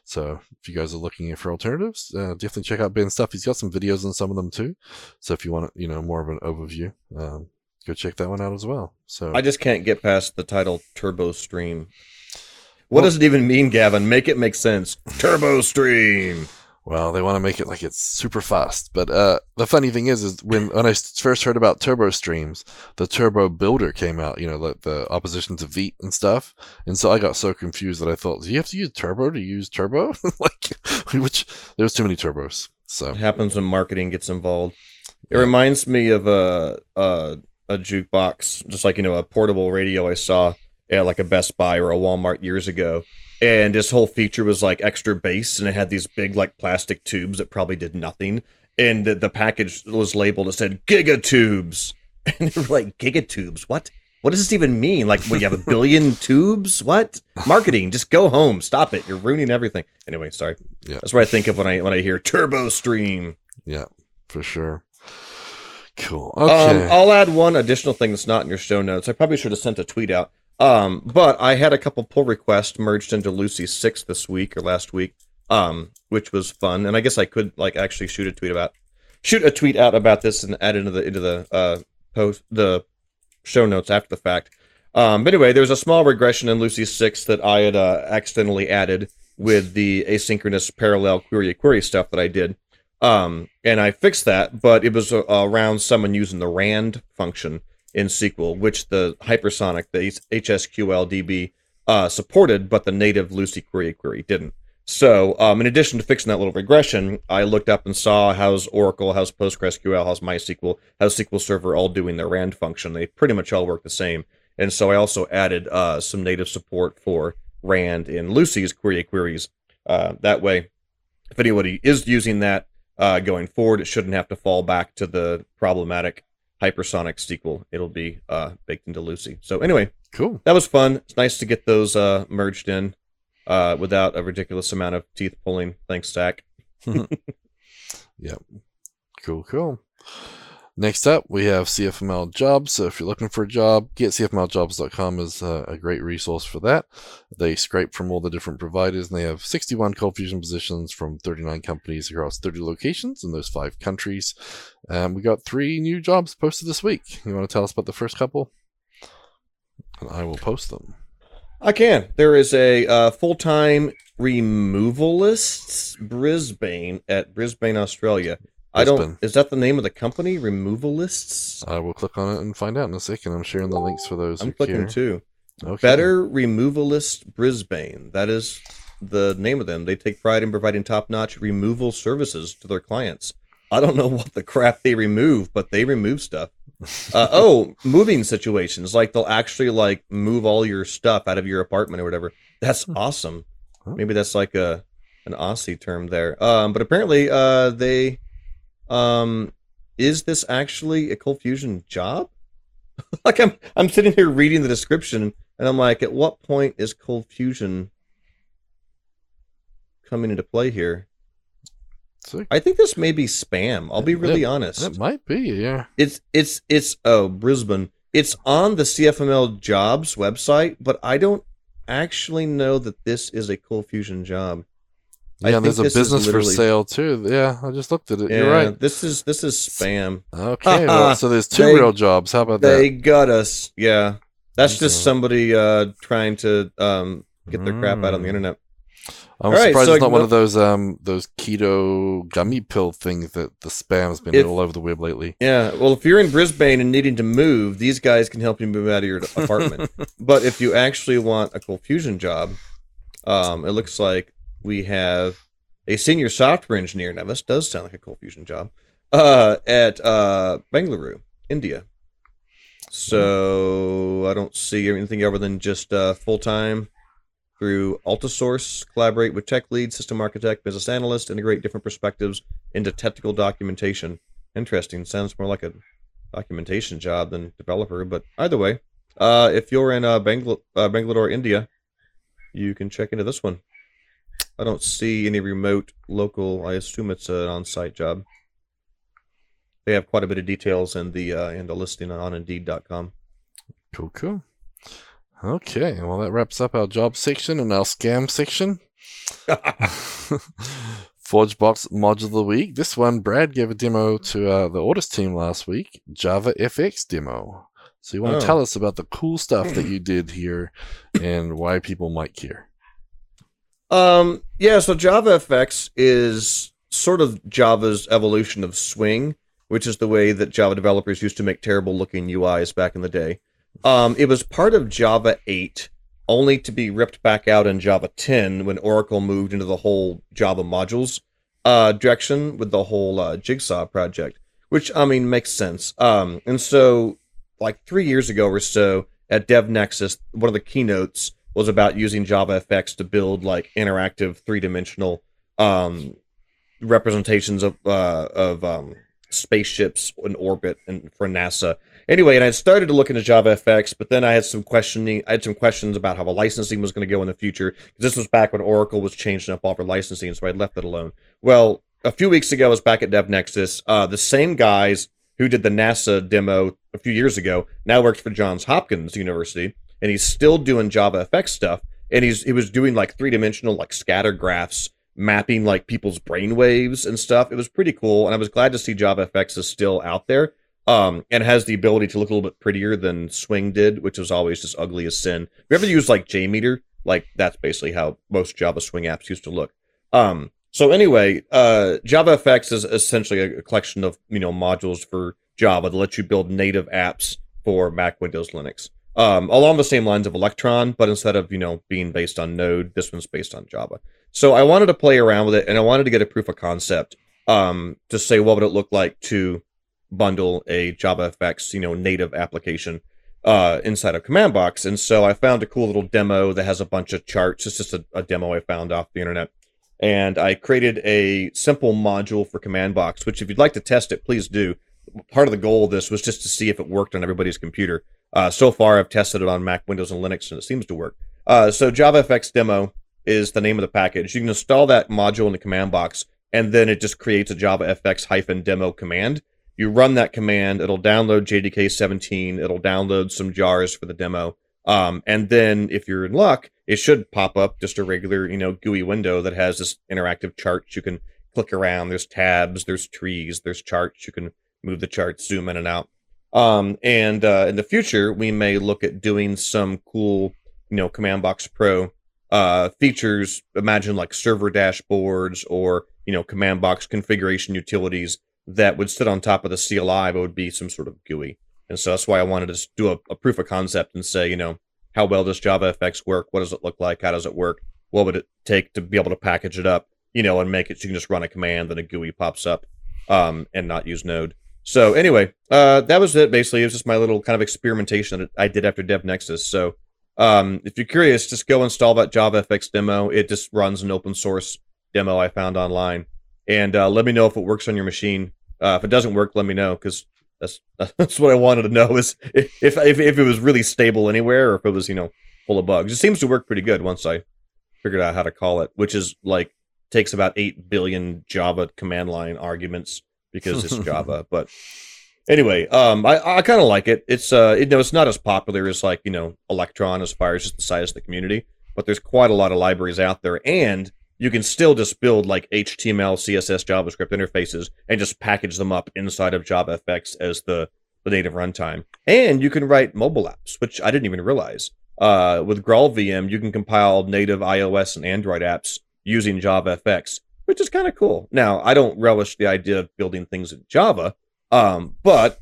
So if you guys are looking for alternatives, uh, definitely check out Ben's stuff. He's got some videos on some of them too. So if you want, you know, more of an overview, um, go check that one out as well. So I just can't get past the title Turbo Stream. What well, does it even mean, Gavin? Make it make sense. Turbo Stream. Well, they want to make it like it's super fast. But uh, the funny thing is, is when, when I first heard about turbo streams, the Turbo Builder came out, you know, like the opposition to Vite and stuff. And so I got so confused that I thought, do you have to use turbo to use turbo? like, which there's too many turbos. So it happens when marketing gets involved. It yeah. reminds me of a, a a jukebox, just like you know a portable radio I saw at like a Best Buy or a Walmart years ago and this whole feature was like extra bass and it had these big like plastic tubes that probably did nothing. And the, the package was labeled it said gigatubes. And they were like gigatubes? What? What does this even mean? Like well, you have a billion tubes? What? Marketing just go home. Stop it. You're ruining everything. Anyway sorry. Yeah. That's what i think of when i when i hear turbo stream. Yeah for sure. Cool. Um, okay. Um, i'll add one additional thing that's not in your show notes. I probably should have sent a tweet out um, but I had a couple pull requests merged into Lucee six this week or last week, um, which was fun. And I guess I could like actually shoot a tweet about shoot a tweet out about this and add into the into the uh post the show notes after the fact. Um, but anyway, there was a small regression in Lucee six that I had uh, accidentally added with the asynchronous parallel query query stuff that I did. Um, and I fixed that, but it was uh, around someone using the rand function in SQL, which the hypersonic, the HSQL DB, uh, supported, but the native Lucee query query didn't. So, um, in addition to fixing that little regression, I looked up and saw how's Oracle, how's PostgreSQL, how's MySQL, how's SQL Server all doing their RAND function. They pretty much all work the same. And so I also added uh, some native support for RAND in Lucee's query queries. Uh, that way, if anybody is using that uh, going forward, it shouldn't have to fall back to the problematic hypersonic SQL. It'll be uh, baked into Lucee. So anyway, cool. That was fun. It's nice to get those uh, merged in uh, without a ridiculous amount of teeth pulling. Thanks, Zac. yep. Cool, cool. Next up, we have CFML Jobs. So if you're looking for a job, getcfmljobs.com is uh, a great resource for that. They scrape from all the different providers, and they have 61 ColdFusion positions from 39 companies across 30 locations in those five countries. Um, we got three new jobs posted this week. You want to tell us about the first couple? And I will post them. I can. There is a uh, full-time removalist Brisbane at Brisbane, Australia. I don't. Is that the name of the company? Removalists. I will click on it and find out in a second. I'm sharing the links for those. I'm clicking care. too. Okay. Better Removalist Brisbane. That is the name of them. They take pride in providing top-notch removal services to their clients. I don't know what the crap they remove, but they remove stuff. Uh, oh, moving situations like they'll actually like move all your stuff out of your apartment or whatever. That's hmm. awesome. Maybe that's like a an Aussie term there. Um, but apparently, uh, they um, is this actually a ColdFusion job? like I'm I'm sitting here reading the description and I'm like, at what point is ColdFusion coming into play here? I think this may be spam. I'll be really honest. It might be, yeah. It's it's it's oh Brisbane. It's on the CFML jobs website, but I don't actually know that this is a ColdFusion job. Yeah, there's a business for sale too. Yeah, I just looked at it. Yeah, You're right. This is this is spam. Okay, well, so there's two they, real jobs. How about they that? They got us. Yeah, that's just somebody uh, trying to um, get their mm. crap out on the mm. internet. I'm all surprised right, so it's not one of those um those keto gummy pill things that the spam's been if, all over the web lately. Yeah, well, if you're in Brisbane and needing to move, these guys can help you move out of your apartment. but if you actually want a ColdFusion job, um, it looks like we have a senior software engineer. Now, this does sound like a ColdFusion job uh, at uh, Bangalore, India. So I don't see anything other than just uh, full time through AltaSource, collaborate with tech lead, system architect, business analyst, integrate different perspectives into technical documentation. Interesting. Sounds more like a documentation job than developer, but either way, uh, if you're in uh, Bangla- uh, Bangalore, India, you can check into this one. I don't see any remote local. I assume it's an on-site job. They have quite a bit of details in the uh, in the listing on Indeed.com. Cool, cool. Okay, well that wraps up our job section and our scam section. ForgeBox module of the week. This one, Brad gave a demo to uh, the Ortus team last week. JavaFX demo. So you want to oh. tell us about the cool stuff that you did here and why people might care? Um, yeah, so JavaFX is sort of Java's evolution of Swing, which is the way that Java developers used to make terrible looking UIs back in the day. Um, it was part of Java 8, only to be ripped back out in Java 10 when Oracle moved into the whole Java modules uh, direction with the whole uh, Jigsaw project, which I mean makes sense. Um, and so, like three years ago or so at DevNexus, one of the keynotes was about using JavaFX to build like interactive three dimensional um, representations of uh, of um, spaceships in orbit and for NASA. Anyway, and I started to look into JavaFX, but then I had some questioning. I had some questions about how the licensing was going to go in the future this was back when Oracle was changing up all their licensing, so I left it alone. Well, a few weeks ago, I was back at DevNexus. Uh, the same guys who did the NASA demo a few years ago now works for Johns Hopkins University and he's still doing JavaFX stuff. And he's he was doing like three dimensional like scatter graphs, mapping like people's brain waves and stuff. It was pretty cool, and I was glad to see JavaFX is still out there. Um, and has the ability to look a little bit prettier than Swing did, which was always just ugly as sin. If you ever use like JMeter, like that's basically how most Java Swing apps used to look. Um, so anyway, uh, JavaFX is essentially a, collection of you know modules for Java that let you build native apps for Mac, Windows, Linux um, along the same lines of Electron, but instead of you know being based on Node, this one's based on Java. So I wanted to play around with it, and I wanted to get a proof of concept um, to say what would it look like to bundle a JavaFX you know native application uh, inside of CommandBox. And so I found a cool little demo that has a bunch of charts. It's just a, a demo I found off the internet. And I created a simple module for CommandBox, which if you'd like to test it, please do. Part of the goal of this was just to see if it worked on everybody's computer. Uh, so far, I've tested it on Mac, Windows, and Linux, and it seems to work. Uh, so JavaFX demo is the name of the package. You can install that module in the CommandBox, and then it just creates a JavaFX hyphen demo command. You run that command, it'll download JDK 17, it'll download some jars for the demo. Um, and then if you're in luck, it should pop up just a regular, you know, GUI window that has this interactive chart you can click around. There's tabs, there's trees, there's charts. You can move the charts, zoom in and out. Um, and uh, in the future, we may look at doing some cool, you know, CommandBox Pro uh, features. Imagine like server dashboards or you know, CommandBox configuration utilities that would sit on top of the CLI, but would be some sort of GUI. And so that's why I wanted to do a, a proof of concept and say, you know, how well does JavaFX work? What does it look like? How does it work? What would it take to be able to package it up, you know, and make it so you can just run a command and a GUI pops up um, and not use Node. So anyway, uh, that was it. Basically, it was just my little kind of experimentation that I did after DevNexus. So um, if you're curious, just go install that JavaFX demo. It just runs an open source demo I found online, and uh, let me know if it works on your machine. Uh, if it doesn't work, let me know because that's that's what I wanted to know is if, if if it was really stable anywhere or if it was you know full of bugs. It seems to work pretty good once I figured out how to call it, which is like takes about eight billion Java command line arguments because it's Java. But anyway, um, I, I kind of like it. It's uh, you know, it's not as popular as like you know Electron as far as just the size of the community, but there's quite a lot of libraries out there, and you can still just build like HTML, CSS, JavaScript interfaces and just package them up inside of JavaFX as the the native runtime. And you can write mobile apps, which I didn't even realize. Uh, with GraalVM, you can compile native iOS and Android apps using JavaFX which is kind of cool. Now, I don't relish the idea of building things in Java, um, but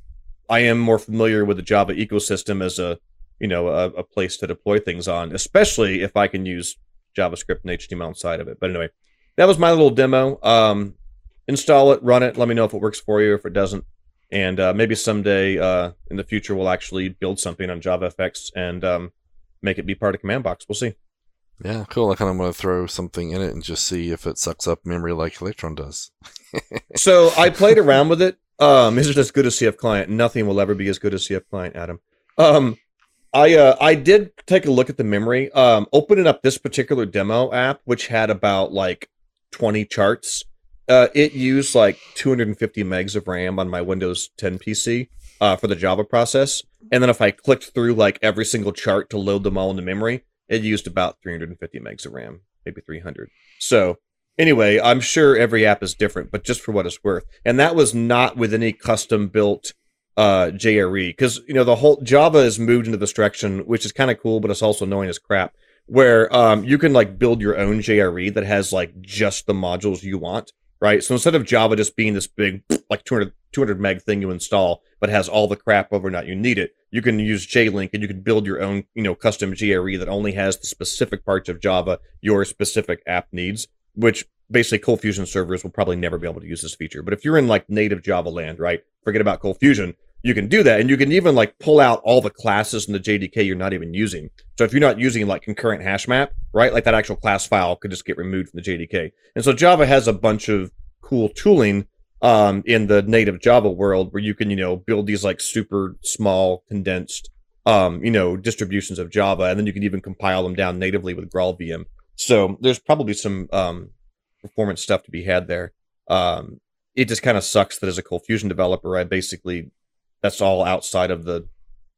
I am more familiar with the Java ecosystem as a you know a, a, place to deploy things on, especially if I can use JavaScript and HTML inside of it. But anyway, that was my little demo. Um, install it, run it. Let me know if it works for you. If it doesn't, and uh, maybe someday uh, in the future we'll actually build something on JavaFX and um, make it be part of CommandBox. We'll see. Yeah, cool. I kind of want to throw something in it and just see if it sucks up memory like Electron does. so I played around with it. Um, is it as good as CF Client? Nothing will ever be as good as CF Client, Adam. Um, I uh, I did take a look at the memory. Um, opening up this particular demo app, which had about like 20 charts, uh, it used like 250 megs of RAM on my Windows 10 PC uh, for the Java process. And then if I clicked through like every single chart to load them all into memory, it used about 350 megs of RAM, maybe 300. So anyway, I'm sure every app is different, but just for what it's worth. And that was not with any custom built uh, JRE because you know the whole Java has moved into this direction, which is kind of cool, but it's also annoying as crap. Where um, you can like build your own JRE that has like just the modules you want, right? So instead of Java just being this big like 200, 200 meg thing you install, but has all the crap over not you need it, you can use JLink and you can build your own you know custom JRE that only has the specific parts of Java your specific app needs, which basically ColdFusion servers will probably never be able to use this feature. But if you're in like native java land right forget about ColdFusion you can do that and you can even like pull out all the classes in the jdk you're not even using. So if you're not using like concurrent hash map right like that actual class file could just get removed from the jdk and so java has a bunch of cool tooling um, in the native java world where you can you know build these like super small condensed um, you know distributions of java and then you can even compile them down natively with GraalVM so there's probably some um, performance stuff to be had there. Um, it just kind of sucks that as a ColdFusion developer, I basically that's all outside of the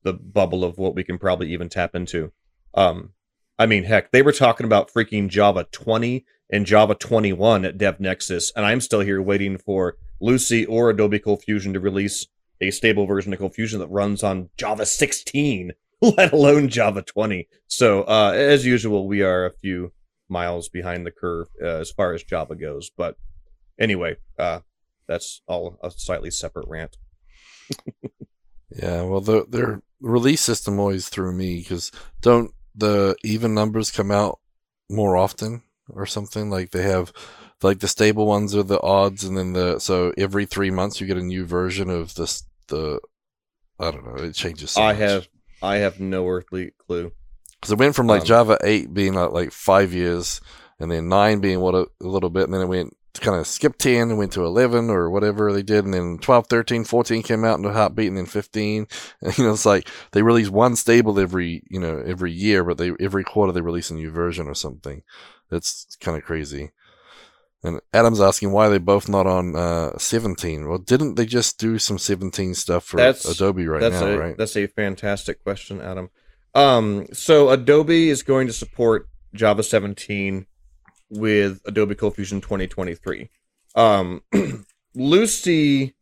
the bubble of what we can probably even tap into. Um, I mean, heck, they were talking about freaking Java 20 and Java 21 at DevNexus, and I'm still here waiting for Lucee or Adobe ColdFusion to release a stable version of ColdFusion that runs on Java 16, let alone Java 20. So, uh, as usual, we are a few miles behind the curve uh, as far as Java goes. But anyway, uh, that's all a slightly separate rant. yeah, well, the, their release system always threw me because don't the even numbers come out more often or something? Like they have, like the stable ones are the odds, and then the so every three months you get a new version of this the. I don't know. It changes. So I much. have I have no earthly clue. Because it went from like um, Java 8 being like, like five years, and then 9 being what a, a little bit, and then it went kind of skipped 10 and went to 11 or whatever they did and then 12 13 14 came out in a hot beat and then 15 and, you know it's like they release one stable every you know every year but they every quarter they release a new version or something it's kind of crazy and adam's asking why they both not on uh, 17 well didn't they just do some 17 stuff for that's, adobe right now a, right that's a fantastic question adam um, so Adobe is going to support Java 17 with Adobe ColdFusion 2023. Um, Lucee,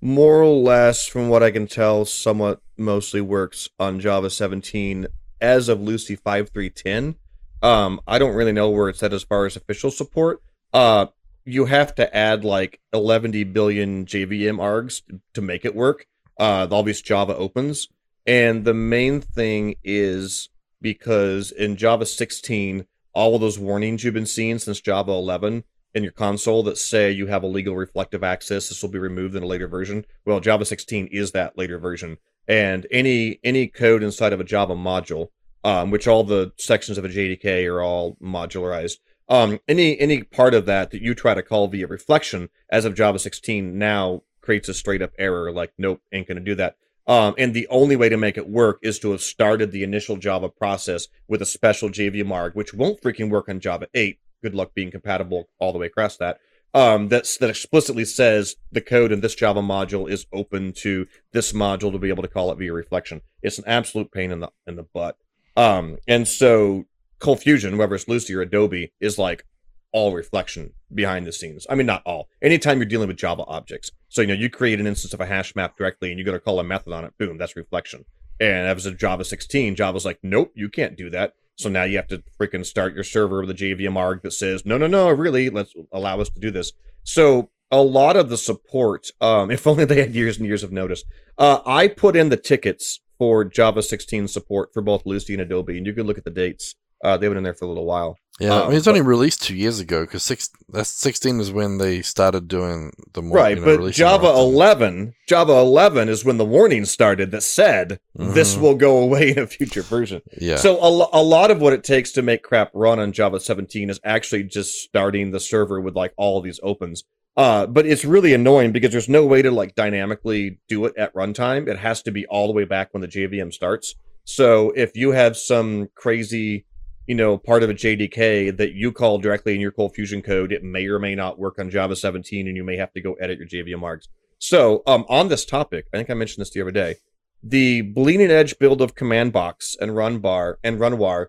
more or less, from what I can tell, somewhat mostly works on Java 17 as of Lucee 5.3.10. Um, I don't really know where it's at as far as official support. Uh, you have to add like 11 billion JVM args to make it work. Uh, all these Java opens. And the main thing is because in Java 16, all of those warnings you've been seeing since Java 11 in your console that say you have illegal reflective access, this will be removed in a later version. Well, Java 16 is that later version. And any any code inside of a Java module, um, which all the sections of a JDK are all modularized, um, any any part of that that you try to call via reflection as of Java 16 now creates a straight up error like nope ain't gonna do that um, and the only way to make it work is to have started the initial Java process with a special JVM which won't freaking work on Java 8. Good luck being compatible all the way across that. Um, that's that explicitly says the code in this Java module is open to this module to be able to call it via reflection. It's an absolute pain in the in the butt. Um, and so ColdFusion, whether it's Lucee or Adobe, is like, all reflection behind the scenes. I mean, not all. Anytime you're dealing with Java objects. So, you know, you create an instance of a hash map directly and you got to call a method on it. Boom, that's reflection. And as a Java 16, Java's like, nope, you can't do that. So now you have to freaking start your server with a JVM arg that says, no, no, no, really, let's allow us to do this. So a lot of the support, um, if only they had years and years of notice, uh, I put in the tickets for Java 16 support for both Lucee and Adobe, and you can look at the dates. Uh, they've been in there for a little while. Yeah, um, I mean, it's but, only released two years ago because six that's sixteen is when they started doing the more right. You know, but Java eleven, Java eleven is when the warning started that said mm-hmm. this will go away in a future version. Yeah. So a, a lot of what it takes to make crap run on Java seventeen is actually just starting the server with like all these opens. Uh, but it's really annoying because there's no way to like dynamically do it at runtime. It has to be all the way back when the JVM starts. So if you have some crazy, you know, part of a JDK that you call directly in your ColdFusion code, it may or may not work on Java 17, and you may have to go edit your JVM args. So um, on this topic, I think I mentioned this the other day. The bleeding edge build of CommandBox and run bar and runwar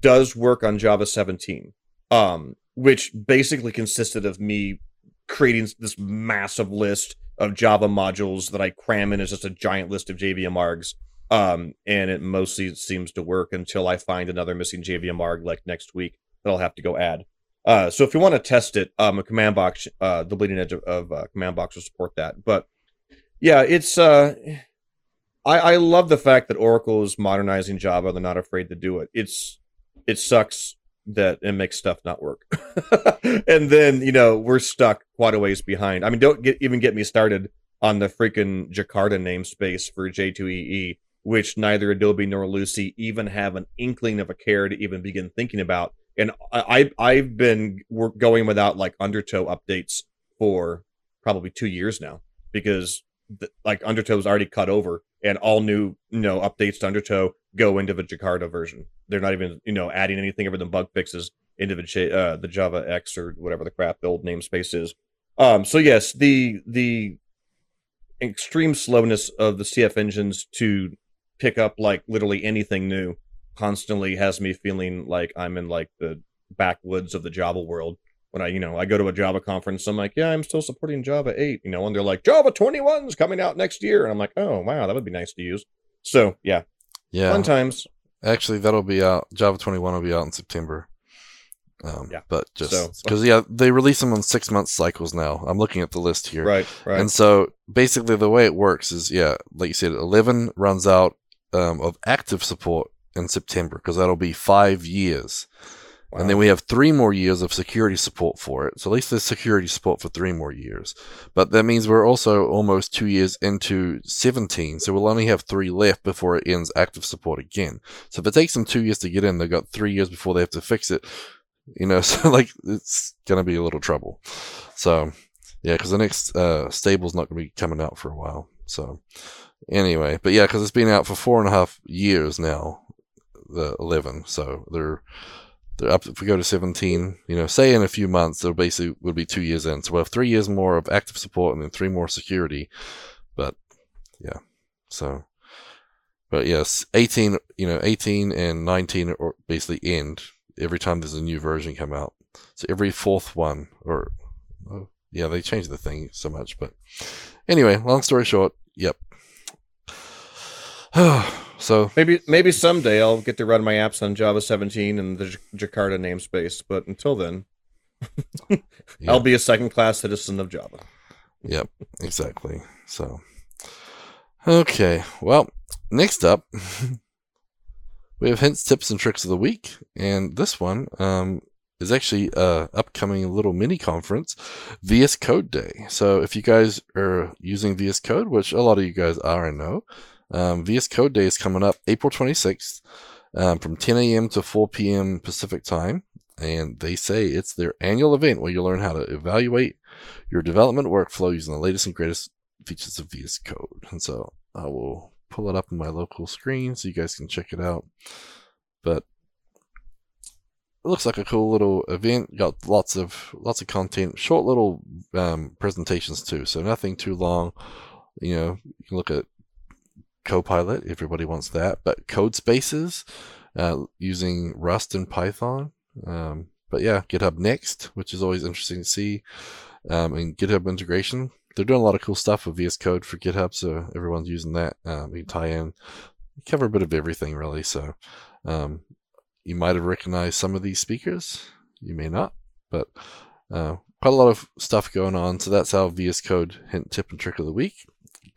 does work on Java 17, um, which basically consisted of me creating this massive list of Java modules that I cram in as just a giant list of JVM args. Um, and it mostly seems to work until I find another missing JVM arg like next week that I'll have to go add. Uh, so if you want to test it, um, a CommandBox, uh, the bleeding edge of, of uh, CommandBox will support that. But yeah, it's uh, I I love the fact that Oracle is modernizing Java. They're not afraid to do it. It's it sucks that it makes stuff not work. and then, you know, we're stuck quite a ways behind. I mean, don't get even get me started on the freaking Jakarta namespace for J2EE, which neither Adobe nor Lucee even have an inkling of a care to even begin thinking about. And I, I've been going without like Undertow updates for probably two years now because the, like Undertow's already cut over and all new you know updates to Undertow go into the Jakarta version. They're not even you know adding anything other than bug fixes into the uh, the javax or whatever the crap build namespace is. Um, so yes, the the extreme slowness of the CF engines to pick up like literally anything new constantly has me feeling like I'm in like the backwoods of the Java world when I, you know, I go to a Java conference, I'm like, yeah, I'm still supporting Java 8, you know, and they're like, Java 21's coming out next year. And I'm like, oh, wow, that would be nice to use. So, yeah. Yeah. Fun times. Actually, that'll be out. Java 21 will be out in September. Um, yeah. But just because, so, yeah, they release them on six month cycles now. I'm looking at the list here. Right, right. And so basically, the way it works is, yeah, like you said, 11 runs out um, of active support in September because that'll be five years. Wow. And then we have three more years of security support for it. So at least there's security support for three more years. But that means we're also almost two years into 17. So we'll only have three left before it ends active support again. So if it takes them two years to get in, they've got three years before they have to fix it. You know, so like it's going to be a little trouble. So yeah, because the next uh, stable's not going to be coming out for a while. So anyway, but yeah, because it's been out for four and a half years now, the 11. So they're they're up, if we go to 17, you know, say in a few months, it'll basically would be two years in. So we'll have three years more of active support and then three more security. But yeah, so, but yes, 18, you know, 18 and 19 or basically end every time there's a new version come out. So every fourth one, or oh, yeah, they changed the thing so much. But anyway, long story short, yep. So maybe maybe someday I'll get to run my apps on Java 17 and the J- Jakarta namespace, but until then, yep. I'll be a second class citizen of Java. Yep, exactly. So, okay, well, next up, we have hints, tips, and tricks of the week, and this one um, is actually a upcoming little mini conference, VS Code Day. So, if you guys are using VS Code, which a lot of you guys are, I know. Um, VS Code Day is coming up April 26th um, from 10 a.m. to 4 p.m. Pacific time. And they say it's their annual event where you learn how to evaluate your development workflow using the latest and greatest features of VS Code. And so I will pull it up on my local screen so you guys can check it out. But it looks like a cool little event. Got lots of lots of content, short little um, presentations too. So nothing too long. You know, you can look at Copilot, everybody wants that, but Codespaces uh, using Rust and Python. Um, but yeah, GitHub Next, which is always interesting to see, um, and GitHub integration. They're doing a lot of cool stuff with VS Code for GitHub, so everyone's using that. Um, tie in, cover a bit of everything really. So um, you might have recognized some of these speakers, you may not, but uh, quite a lot of stuff going on. So that's our VS Code hint, tip, and trick of the week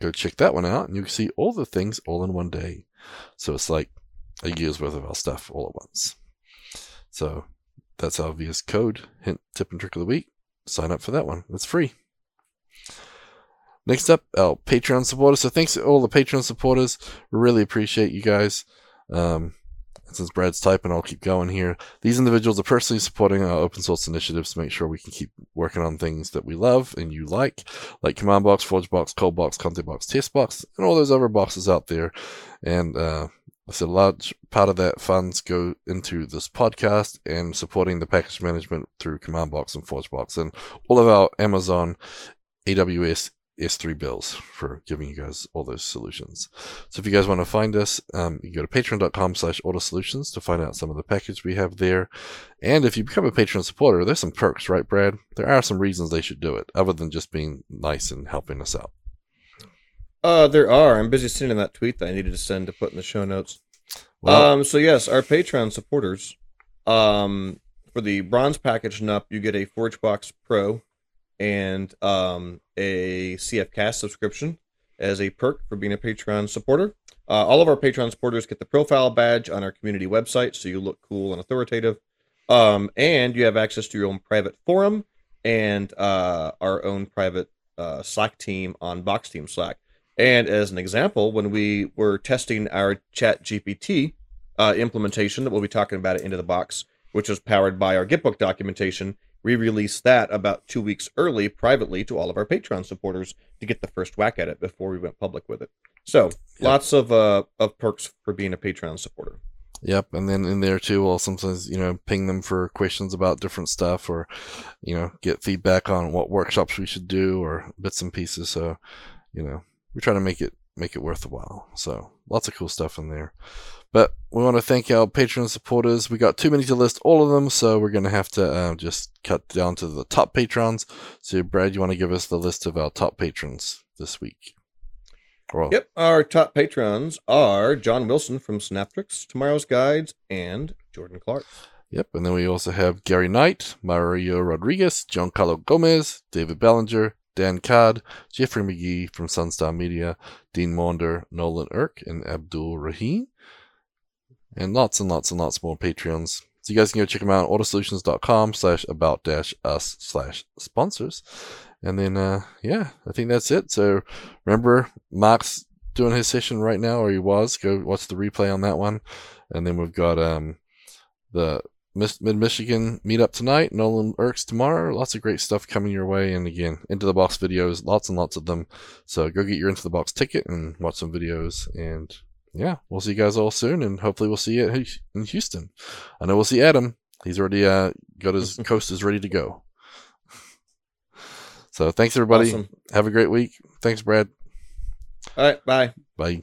go check that one out and you can see all the things all in one day. So it's like a year's worth of our stuff all at once. So that's our VS Code hint, tip, and trick of the week. Sign up for that one. It's free. Next up, our Patreon supporters. So thanks to all the Patreon supporters. Really appreciate you guys. Um, since Brad's typing, I'll keep going here. These individuals are personally supporting our open source initiatives to make sure we can keep working on things that we love and you like, like CommandBox, Forge Box, ColdBox, ForgeBox, Box, TestBox, and all those other boxes out there. And uh, I said a large part of that funds go into this podcast and supporting the package management through CommandBox and ForgeBox and all of our Amazon AWS S3 bills for giving you guys all those solutions. So if you guys want to find us, um, you go to patreon.com slash solutions to find out some of the package we have there. And if you become a Patreon supporter, there's some perks, right, Brad? There are some reasons they should do it, other than just being nice and helping us out. Uh, there are. I'm busy sending that tweet that I needed to send to put in the show notes. Well, um, so yes, our Patreon supporters, um, for the bronze package and up, you get a ForgeBox Pro and um, a CFCast subscription as a perk for being a Patreon supporter. Uh, all of our Patreon supporters get the profile badge on our community website, so you look cool and authoritative. Um, and you have access to your own private forum and uh, our own private uh, Slack team on Box Team Slack. And as an example, when we were testing our ChatGPT uh, implementation that we'll be talking about it into the box, which was powered by our Gitbook documentation, we released that about two weeks early privately to all of our Patreon supporters to get the first whack at it before we went public with it. So yep. lots of uh, of perks for being a Patreon supporter. Yep, and then in there too, we'll sometimes you know ping them for questions about different stuff, or you know get feedback on what workshops we should do, or bits and pieces. So you know we try to make it make it worthwhile. So lots of cool stuff in there. But we want to thank our Patreon supporters. We got too many to list all of them, so we're going to have to uh, just cut down to the top patrons. So, Brad, you want to give us the list of our top patrons this week? Well, yep, our top patrons are John Wilson from Synaptrix, Tomorrow's Guides, and Jordan Clark. Yep, and then we also have Gary Knight, Mario Rodriguez, Giancarlo Gomez, David Belanger, Dan Cad, Jeffrey McGee from Sunstar Media, Dean Maunder, Nolan Erck, and Abdul Rahim. And lots and lots and lots more Patreons. So you guys can go check them out ortussolutions.com slash about dash us slash sponsors. And then, uh, yeah, I think that's it. So remember, Mark's doing his session right now, or he was. Go watch the replay on that one. And then we've got um, the Mid Michigan meetup tonight. Nolan Erck's tomorrow. Lots of great stuff coming your way. And again, into the box videos, lots and lots of them. So go get your into the box ticket and watch some videos. And yeah, we'll see you guys all soon. And hopefully we'll see you in Houston. I know we'll see Adam. He's already uh, got his coast is ready to go. So thanks everybody. Awesome. Have a great week. Thanks, Brad. All right. Bye. Bye.